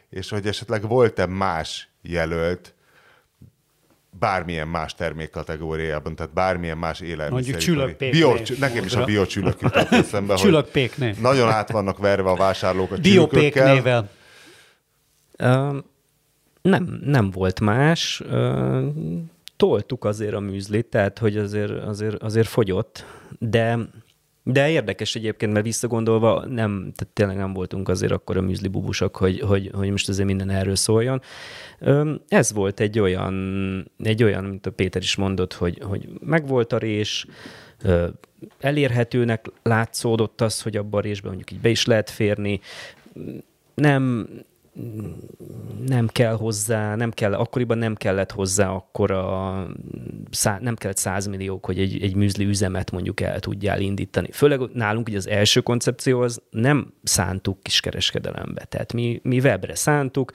Speaker 1: és hogy esetleg volt-e más jelölt, bármilyen más termékkategóriában, tehát bármilyen más élelmiszer.
Speaker 3: Mondjuk
Speaker 1: nekem is a biocsülök jutott eszembe, hogy nagyon át vannak verve a vásárlók a
Speaker 3: nével.
Speaker 2: Ö, nem, nem volt más. Toltuk azért a műzlit, tehát hogy azért, azért, azért fogyott, de de érdekes egyébként, mert visszagondolva nem, tehát tényleg nem voltunk azért akkor a műzli bubusok, hogy, hogy, hogy most azért minden erről szóljon. Ez volt egy olyan, egy olyan, mint a Péter is mondott, hogy, hogy megvolt a rés, elérhetőnek látszódott az, hogy abban a résben mondjuk így be is lehet férni, nem, nem kell hozzá, nem kell, akkoriban nem kellett hozzá akkor a, nem kellett százmilliók, hogy egy, egy műzli üzemet mondjuk el tudjál indítani. Főleg nálunk ugye az első koncepció az nem szántuk kiskereskedelembe, tehát mi, mi webre szántuk,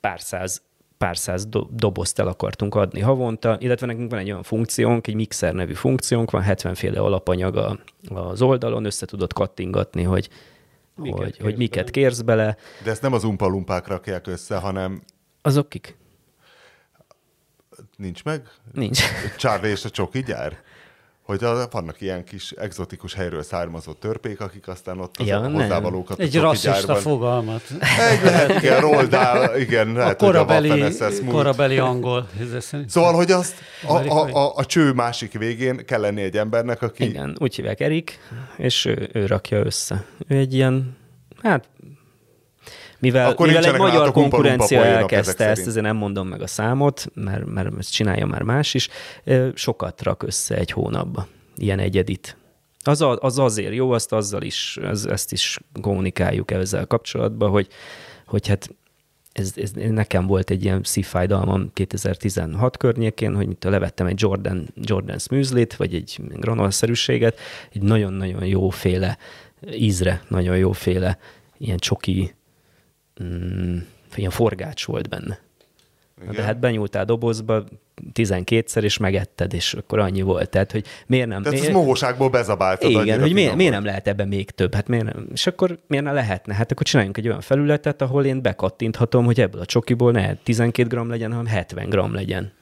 Speaker 2: pár száz pár száz do- dobozt el akartunk adni havonta, illetve nekünk van egy olyan funkciónk, egy mixer nevű funkciónk, van 70 féle alapanyag a, az oldalon, össze tudod kattingatni, hogy
Speaker 3: Miket
Speaker 2: hogy, hogy miket
Speaker 3: bele.
Speaker 2: kérsz bele.
Speaker 1: De ezt nem az umpalumpák rakják össze, hanem
Speaker 2: Azok kik?
Speaker 1: nincs meg?
Speaker 2: Nincs.
Speaker 1: Charlie és a csoki gyár? Hogy a, vannak ilyen kis egzotikus helyről származó törpék, akik aztán ott az
Speaker 2: Ja,
Speaker 1: a hozzávalókat
Speaker 3: Egy rasszista
Speaker 1: gyárban.
Speaker 3: fogalmat.
Speaker 1: Egy lehet, igen, roldál, igen, lehet, hogy a
Speaker 3: korabeli, korabeli angol.
Speaker 1: Szóval, hogy azt a, a, a, a cső másik végén kell lenni egy embernek, aki
Speaker 2: Igen, úgy hívják Erik, és ő, ő rakja össze. Ő egy ilyen, hát mivel,
Speaker 1: Akkor
Speaker 2: mivel egy magyar konkurencia elkezdte ezt, ezért nem mondom meg a számot, mert, mert ezt csinálja már más is, sokat rak össze egy hónapba, ilyen egyedit. Az, a, az azért jó, azt azzal is, ez, ezt is kommunikáljuk ezzel kapcsolatban, hogy, hogy hát ez, ez, nekem volt egy ilyen szívfájdalmam 2016 környékén, hogy mit levettem egy Jordan, Jordan Smoothlit, vagy egy granolszerűséget, egy nagyon-nagyon jóféle ízre, nagyon jóféle ilyen csoki, mm, ilyen forgács volt benne.
Speaker 1: Igen.
Speaker 2: De hát benyúltál dobozba 12-szer, és megetted, és akkor annyi volt. Tehát, hogy miért nem...
Speaker 1: Tehát ez
Speaker 2: miért,
Speaker 1: mohóságból bezabáltad.
Speaker 2: igen, hogy miért, miért nem lehet ebben még több? Hát miért nem? És akkor miért ne lehetne? Hát akkor csináljunk egy olyan felületet, ahol én bekattinthatom, hogy ebből a csokiból ne 12 gram legyen, hanem 70 gram legyen.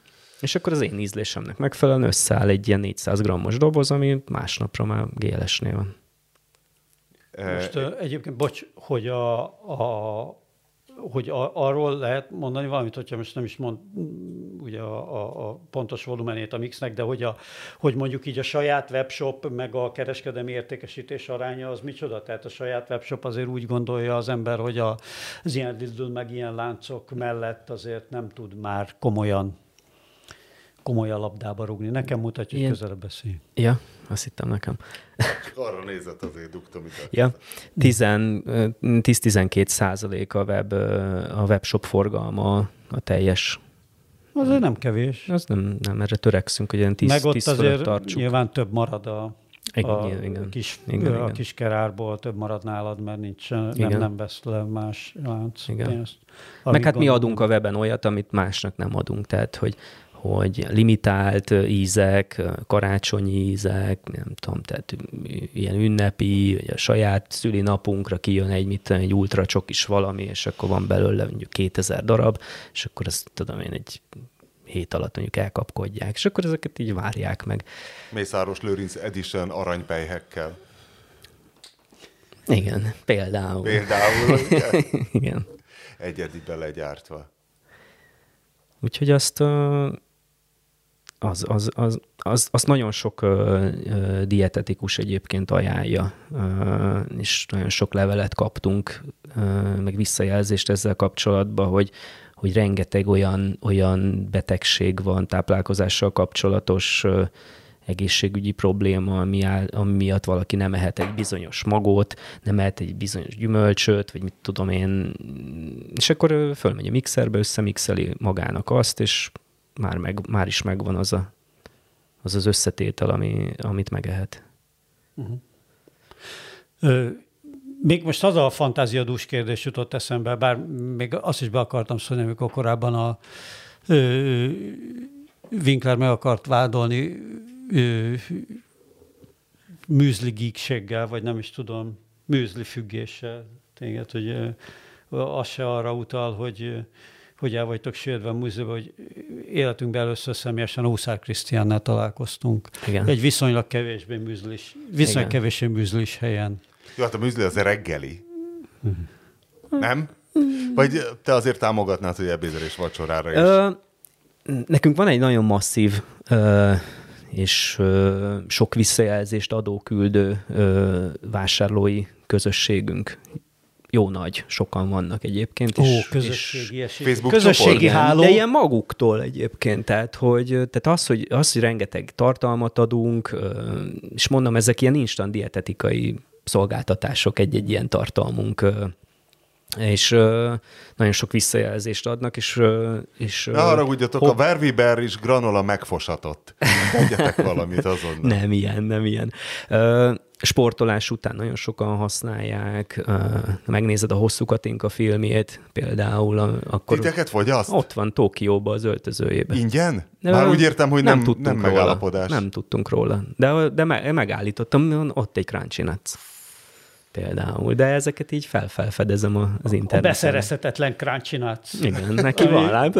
Speaker 2: És akkor az én ízlésemnek megfelelően összeáll egy ilyen 400 grammos doboz, ami másnapra már GLS-nél van.
Speaker 3: Most egyébként, bocs, hogy a, a hogy a, arról lehet mondani valamit, hogyha most nem is mond mm, ugye a, a, a pontos volumenét a mixnek, de hogy, a, hogy mondjuk így a saját webshop meg a kereskedelmi értékesítés aránya az micsoda? Tehát a saját webshop azért úgy gondolja az ember, hogy a, az ilyen Lidl meg ilyen láncok mellett azért nem tud már komolyan komolyan labdába rugni. Nekem mutatja, hogy közelebb beszélj.
Speaker 2: Ja, azt hittem nekem.
Speaker 1: Csak arra nézett azért dugtam ide.
Speaker 2: Ja, 10 ö, 10-12 százalék a, web, a webshop forgalma a teljes.
Speaker 3: Azért nem kevés.
Speaker 2: Az nem, nem erre törekszünk, hogy ilyen 10,
Speaker 3: Meg ott
Speaker 2: 10
Speaker 3: azért
Speaker 2: tartsuk.
Speaker 3: nyilván több marad a,
Speaker 2: Igen,
Speaker 3: a
Speaker 2: igen,
Speaker 3: kis,
Speaker 2: igen,
Speaker 3: a
Speaker 2: igen.
Speaker 3: kis kerárból, több marad nálad, mert nincs, nem,
Speaker 2: Igen.
Speaker 3: nem vesz le más lánc
Speaker 2: Igen.
Speaker 3: pénzt.
Speaker 2: Meg hát mi
Speaker 3: gondolom-
Speaker 2: adunk a weben olyat, amit másnak nem adunk, tehát hogy hogy limitált ízek, karácsonyi ízek, nem tudom, tehát ilyen ünnepi, vagy a saját szülinapunkra kijön egy, mit egy ultra csokis valami, és akkor van belőle mondjuk 2000 darab, és akkor ezt tudom én egy hét alatt mondjuk elkapkodják, és akkor ezeket így várják meg.
Speaker 1: Mészáros Lőrinc Edition aranypejhekkel.
Speaker 2: Igen, például.
Speaker 1: Például ugye,
Speaker 2: Igen.
Speaker 1: egyedibe legyártva.
Speaker 2: Úgyhogy azt az, az, az, az, azt nagyon sok ö, ö, dietetikus egyébként ajánlja, ö, és nagyon sok levelet kaptunk, ö, meg visszajelzést ezzel kapcsolatban, hogy, hogy rengeteg olyan, olyan betegség van táplálkozással kapcsolatos ö, egészségügyi probléma, ami, áll, ami miatt valaki nem ehet egy bizonyos magot, nem ehet egy bizonyos gyümölcsöt, vagy mit tudom én, és akkor fölmegy a mixerbe, összemixeli magának azt, és már, meg, már is megvan az a, az, az összetétel, ami, amit megehet.
Speaker 3: Ö, még most az a fantáziadús kérdés jutott eszembe, bár még azt is be akartam szólni, amikor korábban a ö, Winkler meg akart vádolni ö, műzli geekséggel, vagy nem is tudom, műzli függéssel téged, hogy ö, az se arra utal, hogy ö, hogy el vagytok sértve a múzeumban, hogy életünkben először személyesen Huszár Krisztiánnál találkoztunk.
Speaker 2: Igen.
Speaker 3: Egy viszonylag kevésbé műzlis, viszonylag
Speaker 2: Igen.
Speaker 3: kevésbé műzlis helyen.
Speaker 1: Jó, hát a műzli az reggeli. Nem? Vagy te azért támogatnád, hogy ebédre és vacsorára is?
Speaker 2: Ö, nekünk van egy nagyon masszív ö, és ö, sok visszajelzést adó küldő ö, vásárlói közösségünk. Jó nagy, sokan vannak egyébként.
Speaker 3: Ó,
Speaker 2: és,
Speaker 3: közösségi
Speaker 2: és.
Speaker 1: Facebook
Speaker 3: Közösségi
Speaker 1: csoport?
Speaker 3: háló.
Speaker 2: de ilyen maguktól egyébként, tehát, hogy, tehát az, hogy, az, hogy rengeteg tartalmat adunk, és mondom, ezek ilyen instant dietetikai szolgáltatások egy-egy ilyen tartalmunk, és ö, nagyon sok visszajelzést adnak, és, ö, és
Speaker 1: Ne haragudjatok,
Speaker 2: ho-
Speaker 1: a Verviber is granola megfosatott. Tegyetek valamit azonnal.
Speaker 2: Nem ilyen, nem ilyen. Ö, sportolás után nagyon sokan használják, megnézed a hosszú Katinka filmjét például, akkor
Speaker 1: Titeket fogyaszt?
Speaker 2: ott van Tokióban az öltözőjében.
Speaker 1: Ingyen?
Speaker 2: De
Speaker 1: Már úgy értem, hogy nem, nem,
Speaker 2: tudtunk
Speaker 1: nem
Speaker 2: róla.
Speaker 1: megállapodás.
Speaker 2: Nem tudtunk róla. De, de me- megállítottam, ott egy nuts. Például. De ezeket így felfelfedezem az
Speaker 3: A
Speaker 2: interneten.
Speaker 3: beszerezhetetlen crunchy nuts.
Speaker 2: Igen, neki van.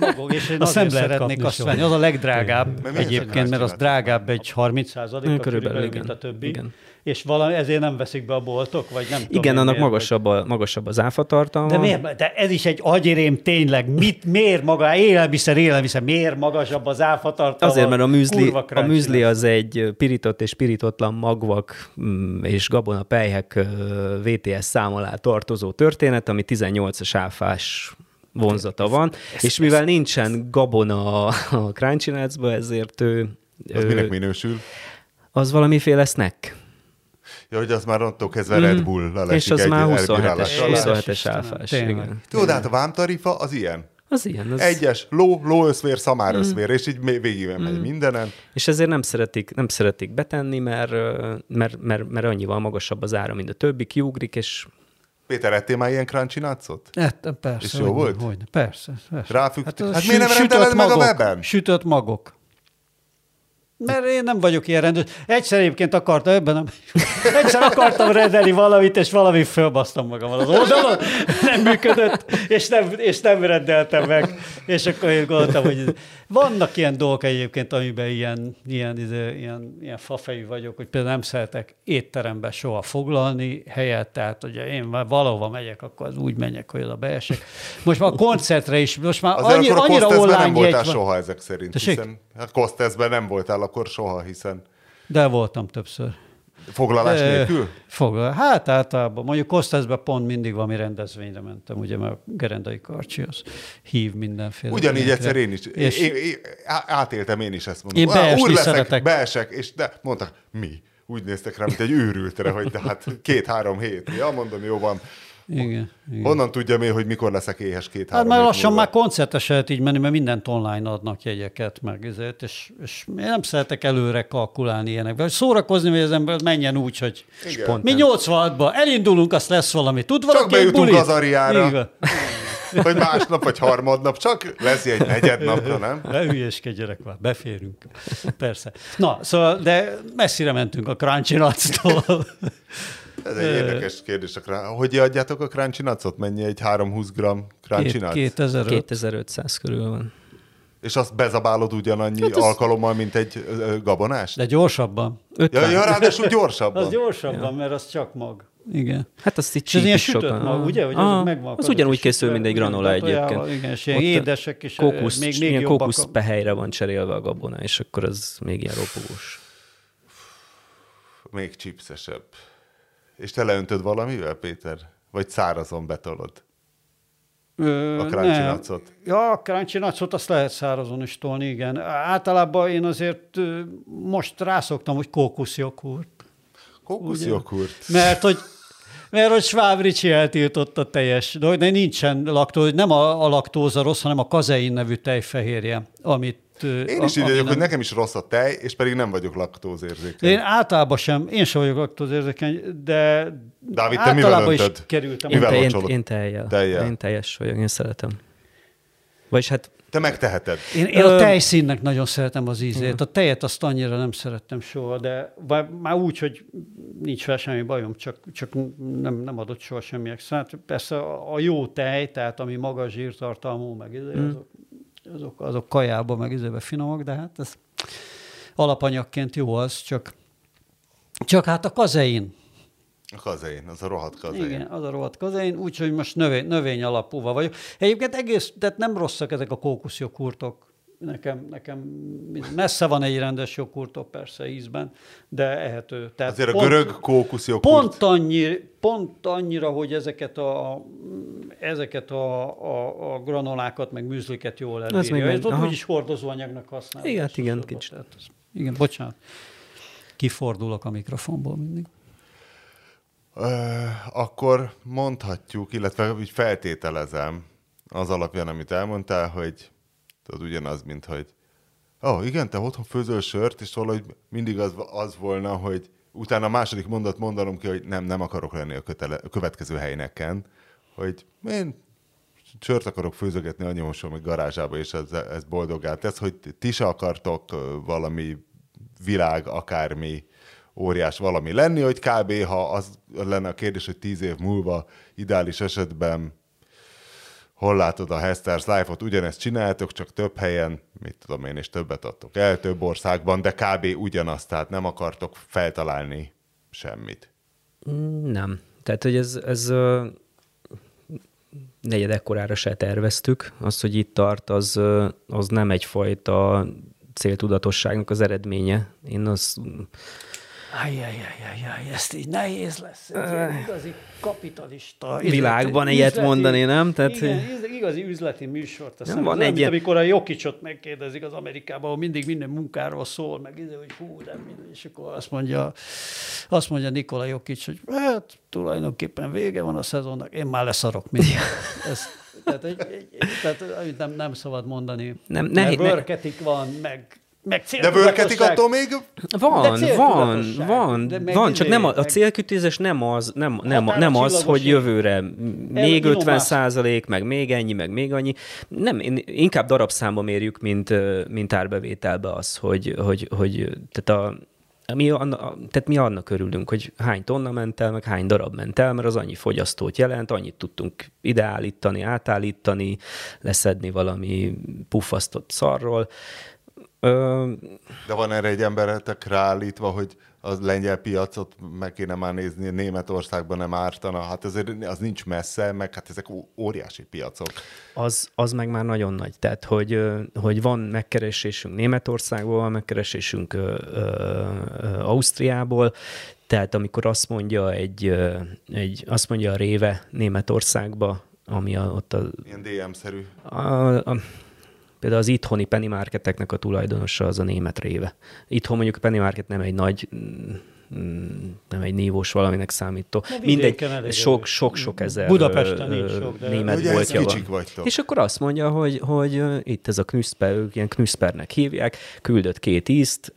Speaker 3: Magog, és én
Speaker 4: Azt
Speaker 3: azért szeretnék azt venni. Az a legdrágább
Speaker 1: Mert
Speaker 3: egyébként, mert az drágább egy 30 százalékkal
Speaker 2: Körülbelül,
Speaker 3: körülbelül,
Speaker 2: igen.
Speaker 3: mint a többi.
Speaker 2: Igen.
Speaker 3: És valami, ezért nem veszik be a boltok, vagy nem tudom
Speaker 2: Igen,
Speaker 3: én
Speaker 2: annak
Speaker 3: miért,
Speaker 2: magasabb, a, magasabb az áfatartalma.
Speaker 3: De miért? De ez is egy agyérém tényleg. Mit, miért maga, élelmiszer, élelmiszer, miért magasabb az áfatartalma?
Speaker 2: Azért, mert a műzli, a műzli az egy pirított és pirítatlan magvak mm, és gabona pelyhek VTS szám alá tartozó történet, ami 18-as áfás vonzata van, és mivel nincsen gabona a Crunchy ezért ő,
Speaker 1: Az
Speaker 2: ő
Speaker 1: minek minősül?
Speaker 2: az valamiféle snack.
Speaker 1: Ja, hogy az már onnantól kezdve Red bull
Speaker 2: Mhm. És az már 27-es,
Speaker 3: Istenem,
Speaker 2: 27-es áfás.
Speaker 1: de hát a vámtarifa az ilyen.
Speaker 2: Az ilyen. Az...
Speaker 1: Egyes, ló, lóöszvér,
Speaker 2: Mhm.
Speaker 1: szamáröszvér, és így végig megy mindenen.
Speaker 2: És ezért nem szeretik, nem szeretik betenni, mert, mert, mert, mert annyival magasabb az ára, mint a többi, kiugrik, és
Speaker 1: Péter, ettél már ilyen crunchy nutsot?
Speaker 3: Hát, persze.
Speaker 1: És jó
Speaker 3: hogyne,
Speaker 1: volt?
Speaker 3: Hogyne, persze, persze.
Speaker 1: Ráfügtük.
Speaker 3: az
Speaker 1: Hát
Speaker 3: sü-
Speaker 1: miért nem rendeled meg a
Speaker 3: magok,
Speaker 1: weben?
Speaker 3: Sütött magok. Mert én nem vagyok ilyen rendőr. Egyszer egyébként akartam, ebben nem. Egyszer akartam rendelni valamit, és valami fölbasztam magam az oldalon, nem működött, és nem, és nem rendeltem meg. És akkor én gondoltam, hogy vannak ilyen dolgok egyébként, amiben ilyen, ilyen, ilyen, ilyen, ilyen fafejű vagyok, hogy például nem szeretek étterembe soha foglalni helyet, tehát ugye én már valahova megyek, akkor az úgy menjek, hogy oda beesek. Most már a koncertre is, most már
Speaker 1: Azért
Speaker 3: annyira,
Speaker 1: a
Speaker 3: annyira
Speaker 1: Kosteszben nem
Speaker 3: online
Speaker 1: voltál
Speaker 3: van.
Speaker 1: soha ezek szerint,
Speaker 3: Tessék?
Speaker 1: hiszen hát Kosteszben nem voltál akkor soha, hiszen
Speaker 3: De voltam többször.
Speaker 1: foglalás
Speaker 3: Ö,
Speaker 1: nélkül?
Speaker 3: Foglal. Hát általában. Mondjuk Kosteszben pont mindig valami rendezvényre mentem, ugye, mert a Gerendai Karcsi az hív mindenféle.
Speaker 1: Ugyanígy
Speaker 3: ilyenekre.
Speaker 1: egyszer én is.
Speaker 3: És
Speaker 1: Én, én, átéltem én is ezt mondom.
Speaker 3: Én beesni
Speaker 1: úr leszek,
Speaker 3: szeretek.
Speaker 1: beesek, és de mondtak, mi? Úgy néztek rám, mint egy őrültre, hogy de hát két-három hét. Ja, mondom, jó van.
Speaker 3: Igen, igen.
Speaker 1: Honnan tudjam én, hogy mikor leszek éhes
Speaker 3: Hát
Speaker 1: két-három
Speaker 3: már
Speaker 1: hét
Speaker 3: lassan
Speaker 1: múlva?
Speaker 3: már koncertes lehet így menni, mert mindent online adnak jegyeket, meg ezért, és, és én nem szeretek előre kalkulálni ilyenekbe. Hogy szórakozni, hogy az ember menjen úgy, hogy
Speaker 1: Igen.
Speaker 3: Mi 86-ban elindulunk, azt lesz valami. Tud valaki egy
Speaker 1: bejutunk
Speaker 3: bulit?
Speaker 1: az Ariára.
Speaker 3: Van.
Speaker 1: Vagy másnap, vagy harmadnap, csak lesz egy negyednapra, nem?
Speaker 3: Ne hülyeskedjenek már, beférünk. Persze. Na, szóval, de messzire mentünk a Crunchy.
Speaker 1: Ez egy érdekes kérdés. Hogy adjátok a crunchy nutsot? Mennyi egy 320 g crunchy nuts?
Speaker 3: 2005.
Speaker 2: 2500 körül van.
Speaker 1: És azt bezabálod ugyanannyi
Speaker 2: Hát az-
Speaker 1: alkalommal, mint egy gabonást?
Speaker 3: De gyorsabban.
Speaker 2: 50.
Speaker 1: Ja, ja, ráadásul gyorsabban.
Speaker 3: Az gyorsabban, mert az csak mag. Igen.
Speaker 2: Hát azt
Speaker 3: ilyen
Speaker 2: csípik
Speaker 3: sütött
Speaker 2: sokan.
Speaker 3: mag, ugye? Hogy
Speaker 2: Ah,
Speaker 3: megvannak
Speaker 2: az ugyanúgy
Speaker 3: is
Speaker 2: készül, mint egy granola egyébként.
Speaker 3: Igen, és ilyen édesek is,
Speaker 2: Kókusz,
Speaker 3: még, még
Speaker 2: ilyen
Speaker 3: jobbak.
Speaker 2: kókusz
Speaker 3: a-
Speaker 2: pehelyre van cserélve a gabona, és akkor az még ilyen ropogós.
Speaker 1: Még chipsesebb. És te leöntöd valamivel, Péter? Vagy szárazon betolod?
Speaker 3: Ö,
Speaker 1: A nutsot?
Speaker 3: Ja, a nutsot azt lehet szárazon is tolni, igen. Általában én azért most rászoktam, hogy kókuszjoghurt.
Speaker 1: Kókuszjoghurt.
Speaker 3: Mert hogy mert hogy Schwab Ricsi eltiltotta teljes de nincsen laktóz, nem a, a laktóza rossz, hanem a kazein nevű tejfehérje, amit...
Speaker 1: Én is
Speaker 3: a-
Speaker 1: így
Speaker 3: ami
Speaker 1: vagyok, hogy nekem is rossz a tej, és pedig nem vagyok laktózérzékeny.
Speaker 3: Én általában sem, én sem vagyok laktózérzékeny, de
Speaker 1: Dávid, te mivel
Speaker 3: általában is kerültem.
Speaker 2: Én,
Speaker 1: Mivel
Speaker 2: én, én tejjel.
Speaker 1: Tejjel.
Speaker 2: Én teljes vagyok, én szeretem. Vagyis hát
Speaker 1: Te megteheted.
Speaker 3: Én, én a tejszínnek nagyon szeretem az ízét. A tejet azt annyira nem szerettem soha, de már úgy, hogy nincs fel semmi bajom, csak, csak nem, nem adott soha semmi extrát. Persze a, jó tej, tehát ami magas zsírtartalmú, meg izé, azok, azok, azok kajába, meg izébe finomak, de hát ez alapanyagként jó az, csak, csak hát a kazein,
Speaker 1: A kazein, az a rohadt kazein.
Speaker 3: igen, az a rohadt kazein, úgyhogy most növény, növény alapúval vagyok. Egyébként egész, tehát nem rosszak ezek a kókuszjoghurtok. Nekem, nekem messze van egy rendes joghurtok persze ízben, de ehető. Tehát
Speaker 1: Azért a görög kókusz joghurt.
Speaker 3: Pont, annyi, pont annyira, hogy ezeket a, ezeket a, a, a granolákat, meg műzliket jól
Speaker 2: Ez
Speaker 3: elbírja.
Speaker 2: még
Speaker 3: Ez ott úgyis hordozóanyagnak használják.
Speaker 2: Igen, igen,
Speaker 3: elsősorban.
Speaker 2: kicsit.
Speaker 3: Tehát ez- Igen, bocsánat. Kifordulok a mikrofonból mindig.
Speaker 1: Ö, akkor mondhatjuk, illetve úgy feltételezem az alapján, amit elmondtál, hogy tudod, ugyanaz, mint hogy ó, oh, igen, te otthon főzöl sört, és valahogy mindig az, az volna, hogy utána a második mondat mondanom ki, hogy nem, nem akarok lenni a, kötele, a következő helyneken, hogy én sört akarok főzögetni anyómosol, meg garázsába, és ez, ez boldogát tesz, hogy ti se akartok valami világ, akármi óriás valami lenni, hogy kb. ha az lenne a kérdés, hogy tíz év múlva ideális esetben hol látod a Hesters Life-ot, ugyanezt csináltok, csak több helyen, mit tudom én, és többet adtok el, több országban, de kb. ugyanazt, tehát nem akartok feltalálni semmit.
Speaker 2: Nem. Tehát, hogy ez, ez negyed ekkorára se terveztük. Az, hogy itt tart, az, az nem egyfajta céltudatosságnak az eredménye. Én az
Speaker 3: Ajjajajajaj, ezt így nehéz lesz. Ez ilyen igazi kapitalista.
Speaker 2: Világban
Speaker 3: üzleti-
Speaker 2: ilyet mondani, nem? Tehát,
Speaker 3: igen, igazi üzleti műsort. Aztán
Speaker 2: Nem, van egy ilyen-
Speaker 3: amikor a Jokicsot megkérdezik az Amerikában, ahol mindig minden munkáról szól, meg izé, hogy hú, de minden, és akkor azt mondja, azt mondja Nikola Jokic, hogy hát tulajdonképpen vége van a szezonnak, én már leszarok mindent. Ez, tehát, egy, egy, tehát nem, nem szabad mondani.
Speaker 2: Nem, ne-
Speaker 3: vörketik van, meg, meg
Speaker 1: De vörketik attól még
Speaker 2: Van,
Speaker 3: De
Speaker 2: van, van,
Speaker 3: De
Speaker 2: van, csak nem a, a célkütőzés nem az, nem, nem,
Speaker 3: Határa
Speaker 2: nem az, hogy jövőre még
Speaker 3: innovás.
Speaker 2: 50 százalék, meg még ennyi, meg még annyi. Nem, inkább darabszámba mérjük, mint, mint árbevételbe az, hogy, hogy, hogy tehát a, mi, anna, tehát mi annak örülünk, hogy hány tonna ment el, meg hány darab ment el, mert az annyi fogyasztót jelent, annyit tudtunk ideállítani, átállítani, leszedni valami puffasztott szarról.
Speaker 1: De van erre egy emberetek ráállítva, hogy az lengyel piacot meg kéne már nézni, Németországban nem ártana, hát azért az nincs messze, meg hát ezek óriási piacok.
Speaker 2: az, az meg már nagyon nagy. Tehát, hogy, hogy van megkeresésünk Németországból, van megkeresésünk ö, ö, Ausztriából, tehát amikor azt mondja egy, egy azt mondja a Réve Németországba, ami a, ott a,
Speaker 1: Ilyen DM-szerű.
Speaker 2: a, a, például az itthoni penny marketeknek a tulajdonosa az a német Réve. Itthon mondjuk a penny market nem egy nagy mm, nem egy nívós valaminek számító.
Speaker 3: Na,
Speaker 2: Mindegy,
Speaker 3: vidéken elég
Speaker 2: sok,
Speaker 3: erős.
Speaker 2: sok, sok ezer
Speaker 3: Budapesten
Speaker 2: ö,
Speaker 3: nincs sok, de-
Speaker 2: német
Speaker 1: Ugye
Speaker 2: boltja van.
Speaker 1: kicsik vagytok.
Speaker 2: És akkor azt mondja, hogy, hogy itt ez a knüszper, ők ilyen knüszpernek hívják, küldött két ízt,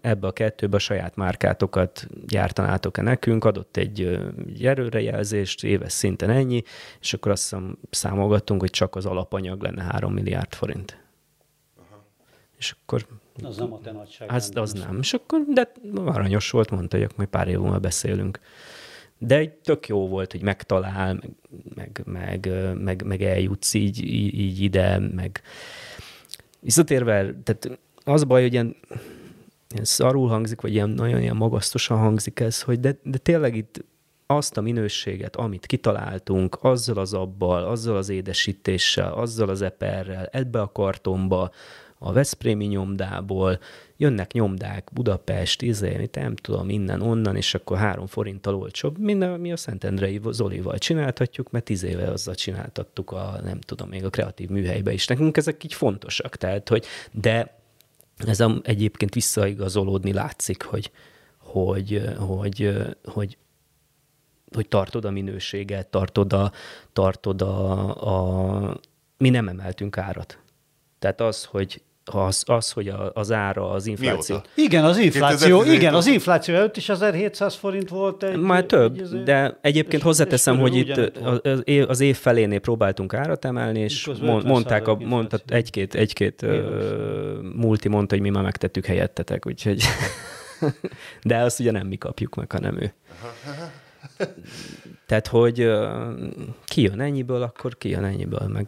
Speaker 2: ebbe a kettőbe a saját márkátokat gyártanátok-e nekünk, adott egy, erőrejelzést, éves szinten ennyi, és akkor azt hiszem számolgattunk, hogy csak az alapanyag lenne 3 milliárd forint. És akkor
Speaker 3: Az nem a te nagyság.
Speaker 2: az, az nem. És akkor, de aranyos volt, mondta, hogy akkor pár év múlva beszélünk. De egy tök jó volt, hogy megtalál, meg, meg, meg, meg, meg eljutsz így, így, ide, meg visszatérve, tehát az baj, hogy ilyen, ilyen szarul hangzik, vagy ilyen nagyon ilyen magasztosan hangzik ez, hogy de, de tényleg itt azt a minőséget, amit kitaláltunk, azzal az abbal, azzal az édesítéssel, azzal az eperrel, ebbe a kartonba, a Veszprémi nyomdából, jönnek nyomdák, Budapest, izé, nem tudom, innen, onnan, és akkor három forinttal olcsóbb. Minden, mi a Szentendrei Zolival csináltatjuk, mert tíz éve azzal csináltattuk a, nem tudom, még a kreatív műhelybe is. Nekünk ezek így fontosak, tehát, hogy, de ez a, egyébként visszaigazolódni látszik, hogy, hogy, hogy, hogy, hogy tartod a minőséget, tartod a, tartod a, a... Mi nem emeltünk árat. Tehát az, hogy az, az hogy a, az ára, az infláció.
Speaker 1: Mióta?
Speaker 3: Igen, az infláció,
Speaker 1: 2017
Speaker 3: igen, az infláció előtt is 1700 forint volt. Egy,
Speaker 2: Már több,
Speaker 3: egy-
Speaker 2: de egyébként
Speaker 3: és-
Speaker 2: hozzáteszem,
Speaker 3: és
Speaker 2: hogy itt az év, az év felénél próbáltunk árat emelni, és mondták, a,
Speaker 3: 50%
Speaker 2: mondta, egy-két, egy-két ö, multi mondta, hogy mi már megtettük helyettetek, úgyhogy... De azt ugye nem mi kapjuk meg, hanem ő. Tehát, hogy ö, ki jön ennyiből, akkor ki jön ennyiből, meg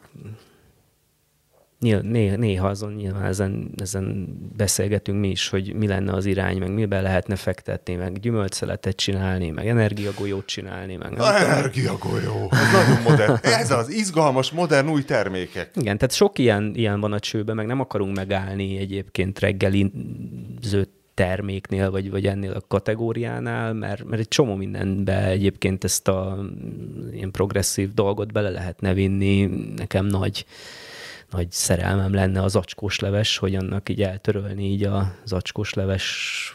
Speaker 2: néha, néha azon nyilván ezen, ezen beszélgetünk mi is, hogy mi lenne az irány, meg mibe lehetne fektetni, meg gyümölcseletet csinálni, meg energiagolyót csinálni, meg nem
Speaker 1: energiagolyó. Ez nagyon modern. Ez az izgalmas, modern új termékek.
Speaker 2: Igen, tehát sok ilyen, ilyen van a csőben, meg nem akarunk megállni egyébként reggeliző terméknél, vagy, vagy ennél a kategóriánál, mert, mert egy csomó mindenbe egyébként ezt a mm, ilyen progresszív dolgot bele lehetne vinni. Nekem nagy, nagy szerelmem lenne az acskós leves, hogy annak így eltörölni így az acskós leves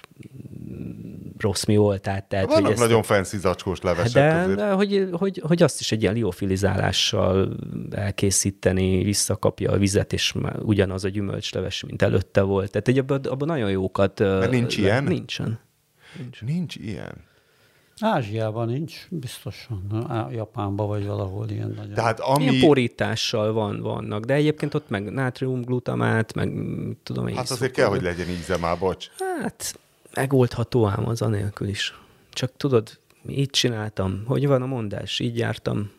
Speaker 2: mm, rossz mi voltát. Tehát, hogy
Speaker 1: Vannak
Speaker 2: ezt-
Speaker 1: nagyon fancy zacskós levesek
Speaker 2: de,
Speaker 1: azért.
Speaker 2: de hogy, hogy, hogy azt is egy ilyen liofilizálással elkészíteni, visszakapja a vizet, és már ugyanaz a gyümölcsleves, mint előtte volt. Tehát egy abban, abban nagyon jókat...
Speaker 1: Mert nincs ilyen?
Speaker 2: Nincsen.
Speaker 1: Nincs ilyen.
Speaker 3: Ázsiában nincs, biztosan. Japánban vagy valahol ilyen nagyon.
Speaker 1: Tehát
Speaker 2: Ami... Ilyen porítással van, vannak, de egyébként ott meg nátriumglutamát, meg mit tudom én.
Speaker 1: Hát azért kell, hogy legyen íze már, bocs.
Speaker 2: Hát, megoldható ám az anélkül is. Csak tudod, így csináltam. Hogy van a mondás? Így jártam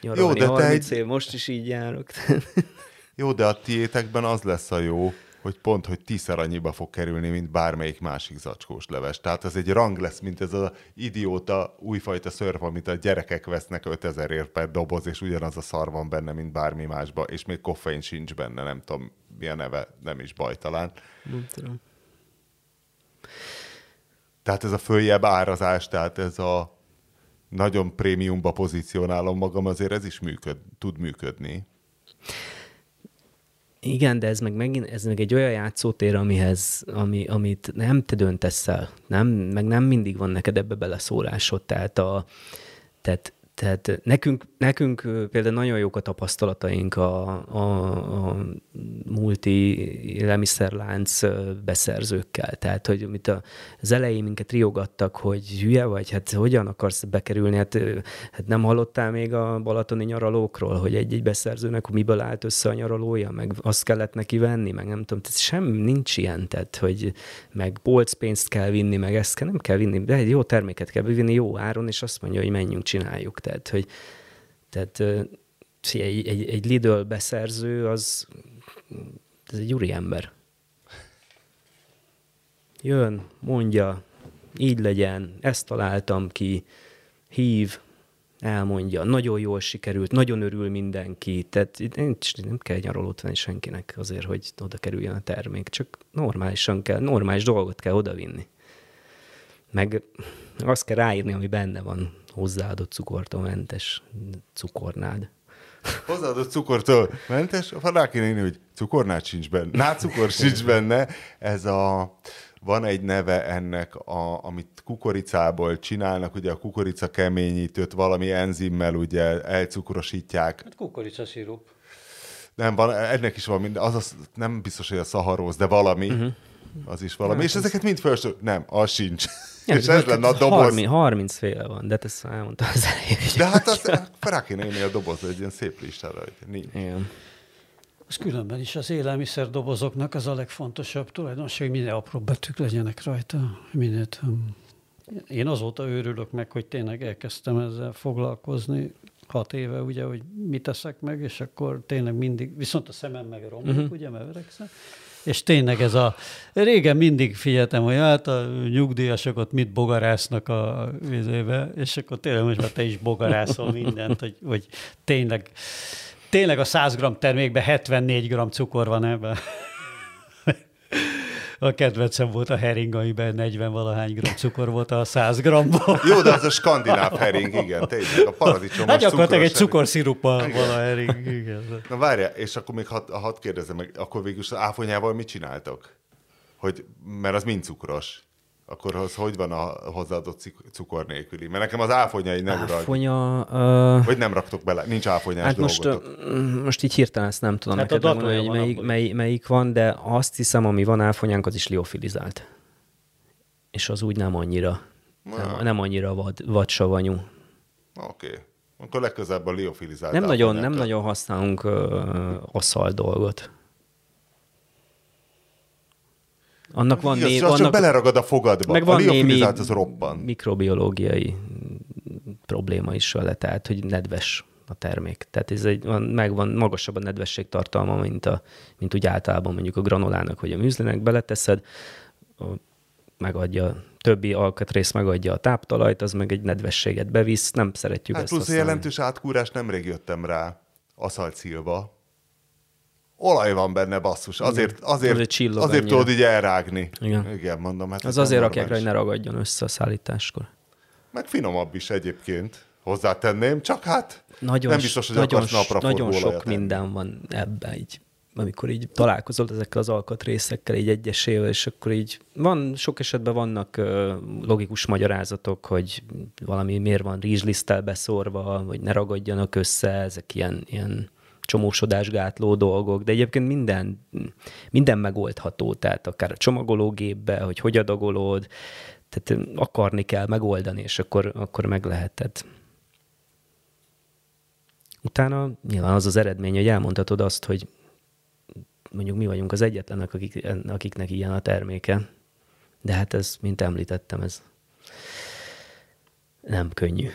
Speaker 2: nyaralni
Speaker 1: Jó, de te
Speaker 2: 30
Speaker 1: egy-
Speaker 2: év, most is így járok.
Speaker 1: Jó, de a tiétekben az lesz a jó, hogy pont, hogy tízszer annyiba fog kerülni, mint bármelyik másik zacskós leves. Tehát ez egy rang lesz, mint ez az idióta újfajta szörf, amit a gyerekek vesznek 5000 ért per doboz, és ugyanaz a szar van benne, mint bármi másba, és még koffein sincs benne, nem tudom, mi a neve, nem is baj talán.
Speaker 2: Nem tudom.
Speaker 1: Tehát ez a följebb árazás, tehát ez a nagyon prémiumba pozícionálom magam, azért ez is működ, tud működni.
Speaker 2: Igen, de ez meg megint, ez meg egy olyan játszótér, amihez, ami, amit nem te döntesz el, nem, meg nem mindig van neked ebbe beleszólásod, tehát a, tehát, tehát nekünk, nekünk például nagyon jók a tapasztalataink a, a, a multi élelmiszerlánc beszerzőkkel. Tehát, hogy amit az elején minket riogattak, hogy hülye vagy, hát hogyan akarsz bekerülni, hát, hát nem hallottál még a balatoni nyaralókról, hogy egy-egy beszerzőnek miből állt össze a nyaralója, meg azt kellett neki venni, meg nem tudom, tehát sem nincs ilyen, tehát, hogy meg polcpénzt kell vinni, meg ezt kell, nem kell vinni, de egy jó terméket kell vinni jó áron, és azt mondja, hogy menjünk, csináljuk. Tehát, hogy tehát egy, egy, egy Lidl beszerző, az ez egy úri ember. Jön, mondja, így legyen, ezt találtam ki, hív, elmondja, nagyon jól sikerült, nagyon örül mindenki, tehát nem kell nyaralót venni senkinek azért, hogy oda kerüljön a termék, csak normálisan kell, normális dolgot kell odavinni. Meg azt kell ráírni, ami benne van, hozzáadott cukortól mentes cukornád.
Speaker 1: Hozzáadott cukortól mentes, a rá kéne írni, hogy cukornád sincs benne. Nátszukor sincs benne. Ez a, van egy neve ennek, a, amit kukoricából csinálnak, ugye a kukorica keményítőt valami enzimmel ugye elcukrosítják.
Speaker 3: Hát kukoricaszirup.
Speaker 1: Nem, van, ennek is van minden, az, az nem biztos, hogy a szaharóz, de valami. Uh-huh. Az is valami. És ezeket mind felső... Nem, az sincs.
Speaker 2: Ja,
Speaker 1: és ez lenne a doboz.
Speaker 2: 30, 30 féle van, de hát ezt elmondtam az elején.
Speaker 1: De hát azt rá kéne írni a doboz, egy ilyen szép listára, hogy nincs.
Speaker 2: Igen.
Speaker 3: Az különben is az élelmiszer dobozoknak az a legfontosabb tulajdonság, hogy minél apróbb betűk legyenek rajta. Minél, én azóta őrülök meg, hogy tényleg elkezdtem ezzel foglalkozni, hat éve, ugye, hogy mit teszek meg, és akkor tényleg mindig, viszont a szemem meg romlik, uh-huh. ugye, mert öregszem. És tényleg ez a... Régen mindig figyeltem, hogy hát a nyugdíjasok ott mit bogarásznak a vizébe, és akkor tényleg most már te is bogarászol mindent, hogy, hogy tényleg, tényleg a 100 g termékben 74 g cukor van ebben. A kedvencem volt a hering, amiben 40 valahány gram cukor volt a 100 gramból.
Speaker 1: Jó, de az a skandináv hering, igen, tényleg, a paradicsomos
Speaker 3: Hát gyakorlatilag egy cukorsziruppal van a hering. Igen.
Speaker 1: Na várjál, és akkor még hadd had kérdezem meg, akkor végül az áfonyával mit csináltok? Hogy, mert az mind cukros. Akkor az hogy van a hozzáadott cukor nélküli? Mert nekem az áfonya így nem.
Speaker 2: Áfonya... Uh,
Speaker 1: Vagy nem raktok bele, nincs áfonyás
Speaker 2: hát most,
Speaker 1: dolgotok.
Speaker 2: uh, most így hirtelen ezt nem tudom
Speaker 3: Hát
Speaker 2: neked megmondani, hogy melyik,
Speaker 3: abból.
Speaker 2: mely, melyik van, de azt hiszem, ami van áfonyánk, az is liofilizált. És az úgy nem annyira, nem, nem annyira vad, vadsavanyú.
Speaker 1: Oké. Okay. Akkor legközelebb a liofilizált
Speaker 2: Nem nagyon, nem nagyon használunk uh, aszal dolgot. Annak van
Speaker 1: Igaz,
Speaker 2: né-
Speaker 1: az csak
Speaker 2: annak,
Speaker 1: beleragad a fogadba.
Speaker 2: meg
Speaker 1: a
Speaker 2: van némi
Speaker 1: liofilizált az roppan.
Speaker 2: mikrobiológiai probléma is vele, tehát hogy nedves a termék. Tehát ez egy, van, megvan magasabb a nedvesség tartalma, mint, a, mint úgy általában mondjuk a granolának vagy a műzlinek beleteszed, a, megadja, többi alkatrész megadja a táptalajt, az meg egy nedvességet bevisz, nem szeretjük
Speaker 1: Hát
Speaker 2: ezt
Speaker 1: plusz a
Speaker 2: használni.
Speaker 1: jelentős átkúrás nemrég jöttem rá. Aszalcilva. Olaj van benne, basszus. Azért, azért,
Speaker 2: Azért
Speaker 1: azért
Speaker 2: annyira.
Speaker 1: tudod így elrágni.
Speaker 2: Igen.
Speaker 1: Igen, mondom. Hát
Speaker 2: Az azért rakják rá, hogy ne ragadjon össze a szállításkor.
Speaker 1: Meg finomabb is egyébként. Hozzátenném, csak hát
Speaker 2: Nagyon,
Speaker 1: nem biztos, hogy
Speaker 2: nagyon,
Speaker 1: napra
Speaker 2: nagyon sok
Speaker 1: olajat
Speaker 2: minden van ebben, így, amikor így találkozol ezekkel az alkatrészekkel így egyesével, és akkor így van, sok esetben vannak logikus magyarázatok, hogy valami miért van rizsliszttel beszórva, vagy ne ragadjanak össze, ezek ilyen, ilyen csomósodásgátló dolgok, de egyébként minden, minden megoldható, tehát akár a csomagológépbe, hogy hogy adagolod, tehát akarni kell megoldani, és akkor, akkor meg lehet. Tehát utána nyilván az az eredmény, hogy elmondhatod azt, hogy mondjuk mi vagyunk az egyetlenek, akik, akiknek ilyen a terméke. De hát ez, mint említettem, ez nem könnyű.